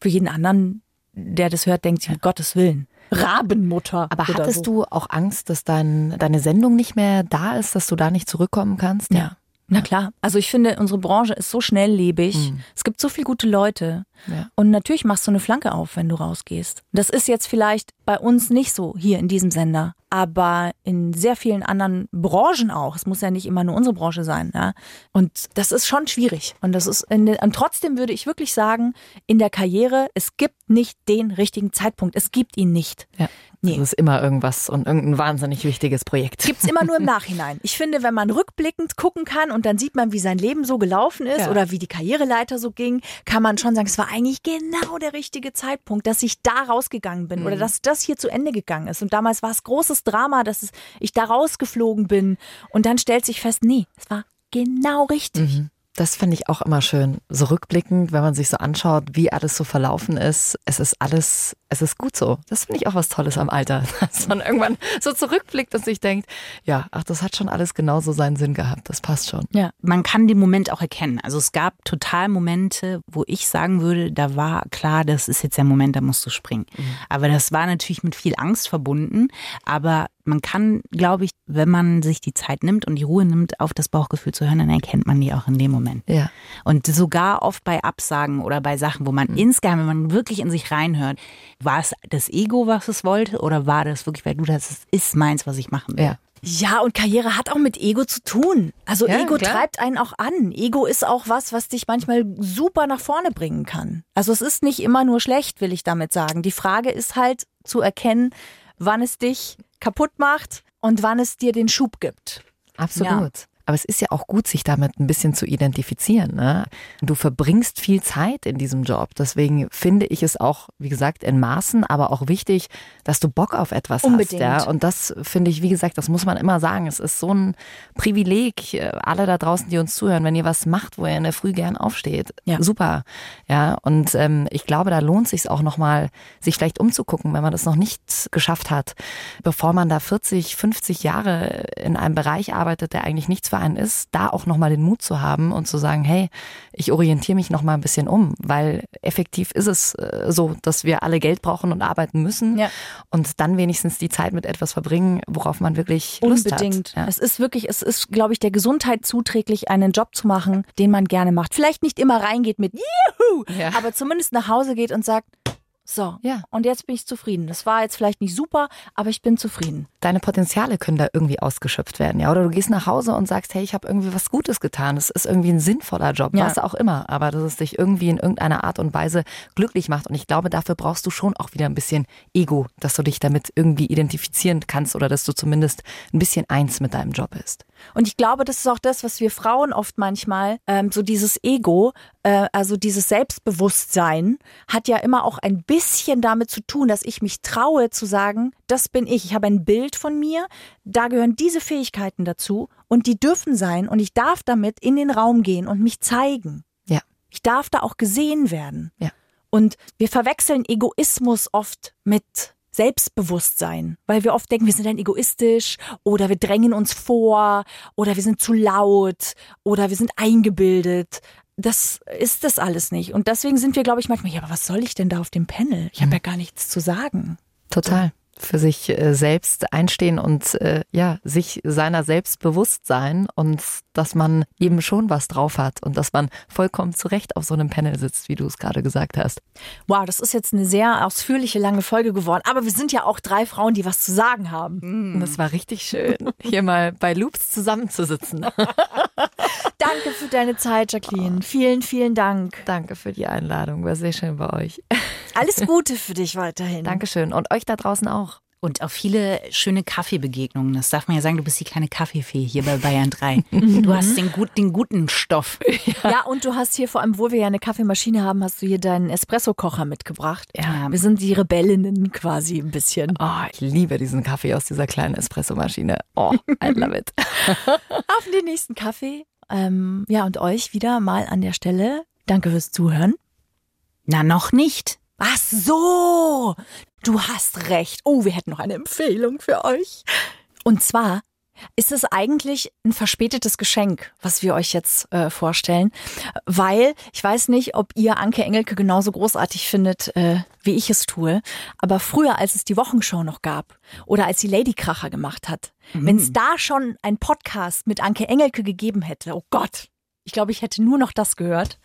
Für jeden anderen, der das hört, denkt sich, um Gottes Willen, Rabenmutter. Aber hattest so. du auch Angst, dass dein, deine Sendung nicht mehr da ist, dass du da nicht zurückkommen kannst? Ja. Na klar. Also ich finde, unsere Branche ist so schnelllebig. Mhm. Es gibt so viele gute Leute. Ja. Und natürlich machst du eine Flanke auf, wenn du rausgehst. Das ist jetzt vielleicht bei uns nicht so hier in diesem Sender. aber in sehr vielen anderen Branchen auch. Es muss ja nicht immer nur unsere Branche sein. Ja? Und das ist schon schwierig. Und das ist in, und trotzdem würde ich wirklich sagen, in der Karriere, es gibt nicht den richtigen Zeitpunkt. Es gibt ihn nicht. Ja. Nee. Das ist immer irgendwas und irgendein wahnsinnig wichtiges Projekt. Gibt's immer nur im Nachhinein. Ich finde, wenn man rückblickend gucken kann und dann sieht man, wie sein Leben so gelaufen ist ja. oder wie die Karriereleiter so ging, kann man schon sagen, es war eigentlich genau der richtige Zeitpunkt, dass ich da rausgegangen bin mhm. oder dass das hier zu Ende gegangen ist. Und damals war es großes Drama, dass ich da rausgeflogen bin. Und dann stellt sich fest, nee, es war genau richtig. Mhm. Das finde ich auch immer schön. So rückblickend, wenn man sich so anschaut, wie alles so verlaufen ist. Es ist alles, es ist gut so. Das finde ich auch was Tolles am Alter. Dass man irgendwann so zurückblickt und sich denkt, ja, ach, das hat schon alles genauso seinen Sinn gehabt. Das passt schon. Ja, man kann den Moment auch erkennen. Also es gab total Momente, wo ich sagen würde, da war klar, das ist jetzt der Moment, da musst du springen. Mhm. Aber das war natürlich mit viel Angst verbunden. Aber man kann, glaube ich, wenn man sich die Zeit nimmt und die Ruhe nimmt, auf das Bauchgefühl zu hören, dann erkennt man die auch in dem Moment. Ja. Und sogar oft bei Absagen oder bei Sachen, wo man mhm. insgeheim, wenn man wirklich in sich reinhört, war es das Ego, was es wollte, oder war das wirklich, weil du das es ist meins, was ich machen will? Ja. Ja, und Karriere hat auch mit Ego zu tun. Also ja, Ego klar. treibt einen auch an. Ego ist auch was, was dich manchmal super nach vorne bringen kann. Also es ist nicht immer nur schlecht, will ich damit sagen. Die Frage ist halt zu erkennen, wann es dich kaputt macht und wann es dir den Schub gibt. Absolut. Ja. Aber es ist ja auch gut, sich damit ein bisschen zu identifizieren. Ne? Du verbringst viel Zeit in diesem Job. Deswegen finde ich es auch, wie gesagt, in Maßen, aber auch wichtig, dass du Bock auf etwas Unbedingt. hast. Ja? Und das finde ich, wie gesagt, das muss man immer sagen. Es ist so ein Privileg, äh, alle da draußen, die uns zuhören, wenn ihr was macht, wo ihr in der Früh gern aufsteht. Ja. Super. Ja, und ähm, ich glaube, da lohnt sich auch nochmal, sich vielleicht umzugucken, wenn man das noch nicht geschafft hat, bevor man da 40, 50 Jahre in einem Bereich arbeitet, der eigentlich nichts für einen ist, da auch nochmal den Mut zu haben und zu sagen, hey, ich orientiere mich nochmal ein bisschen um, weil effektiv ist es äh, so, dass wir alle Geld brauchen und arbeiten müssen ja. und dann wenigstens die Zeit mit etwas verbringen, worauf man wirklich Lust Unbedingt. hat. Ja. Es ist wirklich, es ist, glaube ich, der Gesundheit zuträglich, einen Job zu machen, den man gerne macht. Vielleicht nicht immer reingeht mit Juhu, ja. aber zumindest nach Hause geht und sagt, so, ja. und jetzt bin ich zufrieden. Das war jetzt vielleicht nicht super, aber ich bin zufrieden. Deine Potenziale können da irgendwie ausgeschöpft werden, ja. Oder du gehst nach Hause und sagst, hey, ich habe irgendwie was Gutes getan. Es ist irgendwie ein sinnvoller Job, ja. was auch immer. Aber dass es dich irgendwie in irgendeiner Art und Weise glücklich macht. Und ich glaube, dafür brauchst du schon auch wieder ein bisschen Ego, dass du dich damit irgendwie identifizieren kannst oder dass du zumindest ein bisschen eins mit deinem Job bist. Und ich glaube, das ist auch das, was wir Frauen oft manchmal, ähm, so dieses Ego, äh, also dieses Selbstbewusstsein, hat ja immer auch ein bisschen damit zu tun, dass ich mich traue zu sagen, das bin ich. Ich habe ein Bild von mir, da gehören diese Fähigkeiten dazu und die dürfen sein und ich darf damit in den Raum gehen und mich zeigen. Ja. Ich darf da auch gesehen werden. Ja. Und wir verwechseln Egoismus oft mit Selbstbewusstsein, weil wir oft denken, wir sind dann egoistisch oder wir drängen uns vor oder wir sind zu laut oder wir sind eingebildet. Das ist das alles nicht. Und deswegen sind wir, glaube ich, manchmal, ja, aber was soll ich denn da auf dem Panel? Ich habe mhm. ja gar nichts zu sagen. Total für sich äh, selbst einstehen und äh, ja, sich seiner selbst bewusst sein und dass man eben schon was drauf hat und dass man vollkommen zurecht auf so einem Panel sitzt, wie du es gerade gesagt hast. Wow, das ist jetzt eine sehr ausführliche, lange Folge geworden. Aber wir sind ja auch drei Frauen, die was zu sagen haben. Mm. Das war richtig schön, hier mal bei Loops zusammenzusitzen. Danke für deine Zeit, Jacqueline. Vielen, vielen Dank. Danke für die Einladung. War sehr schön bei euch. Alles Gute für dich weiterhin. Dankeschön. Und euch da draußen auch. Und auch viele schöne Kaffeebegegnungen. Das darf man ja sagen, du bist die kleine Kaffeefee hier bei Bayern 3. Du hast den, gut, den guten Stoff. Ja. ja. und du hast hier, vor allem, wo wir ja eine Kaffeemaschine haben, hast du hier deinen Espresso-Kocher mitgebracht. Ja. Wir sind die Rebellinnen quasi ein bisschen. Oh, ich liebe diesen Kaffee aus dieser kleinen Espresso-Maschine. Oh, I love it. Auf den nächsten Kaffee. Ähm, ja, und euch wieder mal an der Stelle. Danke fürs Zuhören. Na, noch nicht. Ach so, du hast recht. Oh, wir hätten noch eine Empfehlung für euch. Und zwar ist es eigentlich ein verspätetes Geschenk, was wir euch jetzt äh, vorstellen, weil ich weiß nicht, ob ihr Anke Engelke genauso großartig findet, äh, wie ich es tue, aber früher, als es die Wochenshow noch gab oder als sie Lady Kracher gemacht hat, mhm. wenn es da schon ein Podcast mit Anke Engelke gegeben hätte, oh Gott, ich glaube, ich hätte nur noch das gehört.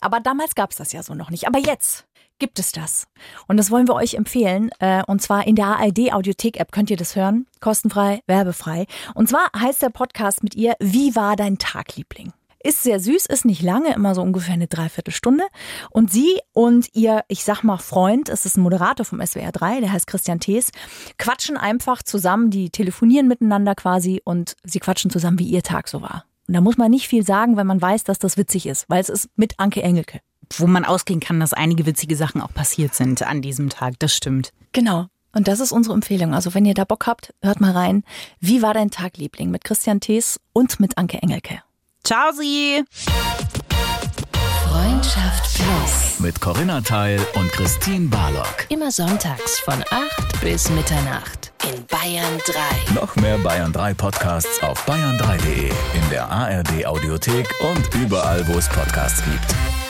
Aber damals gab es das ja so noch nicht. Aber jetzt gibt es das. Und das wollen wir euch empfehlen. Äh, und zwar in der ARD Audiothek App könnt ihr das hören. Kostenfrei, werbefrei. Und zwar heißt der Podcast mit ihr, wie war dein Tag, Liebling? Ist sehr süß, ist nicht lange, immer so ungefähr eine Dreiviertelstunde. Und sie und ihr, ich sag mal Freund, es ist ein Moderator vom SWR 3, der heißt Christian Thees, quatschen einfach zusammen, die telefonieren miteinander quasi und sie quatschen zusammen, wie ihr Tag so war. Und da muss man nicht viel sagen, wenn man weiß, dass das witzig ist, weil es ist mit Anke Engelke. Wo man ausgehen kann, dass einige witzige Sachen auch passiert sind an diesem Tag. Das stimmt. Genau. Und das ist unsere Empfehlung. Also wenn ihr da Bock habt, hört mal rein. Wie war dein Tag, Liebling? Mit Christian Thees und mit Anke Engelke. Ciao, Sie! Freundschaft Plus. Mit Corinna Teil und Christine Barlock. Immer sonntags von 8 bis Mitternacht in Bayern 3. Noch mehr Bayern 3 Podcasts auf bayern3.de, in der ARD Audiothek und überall, wo es Podcasts gibt.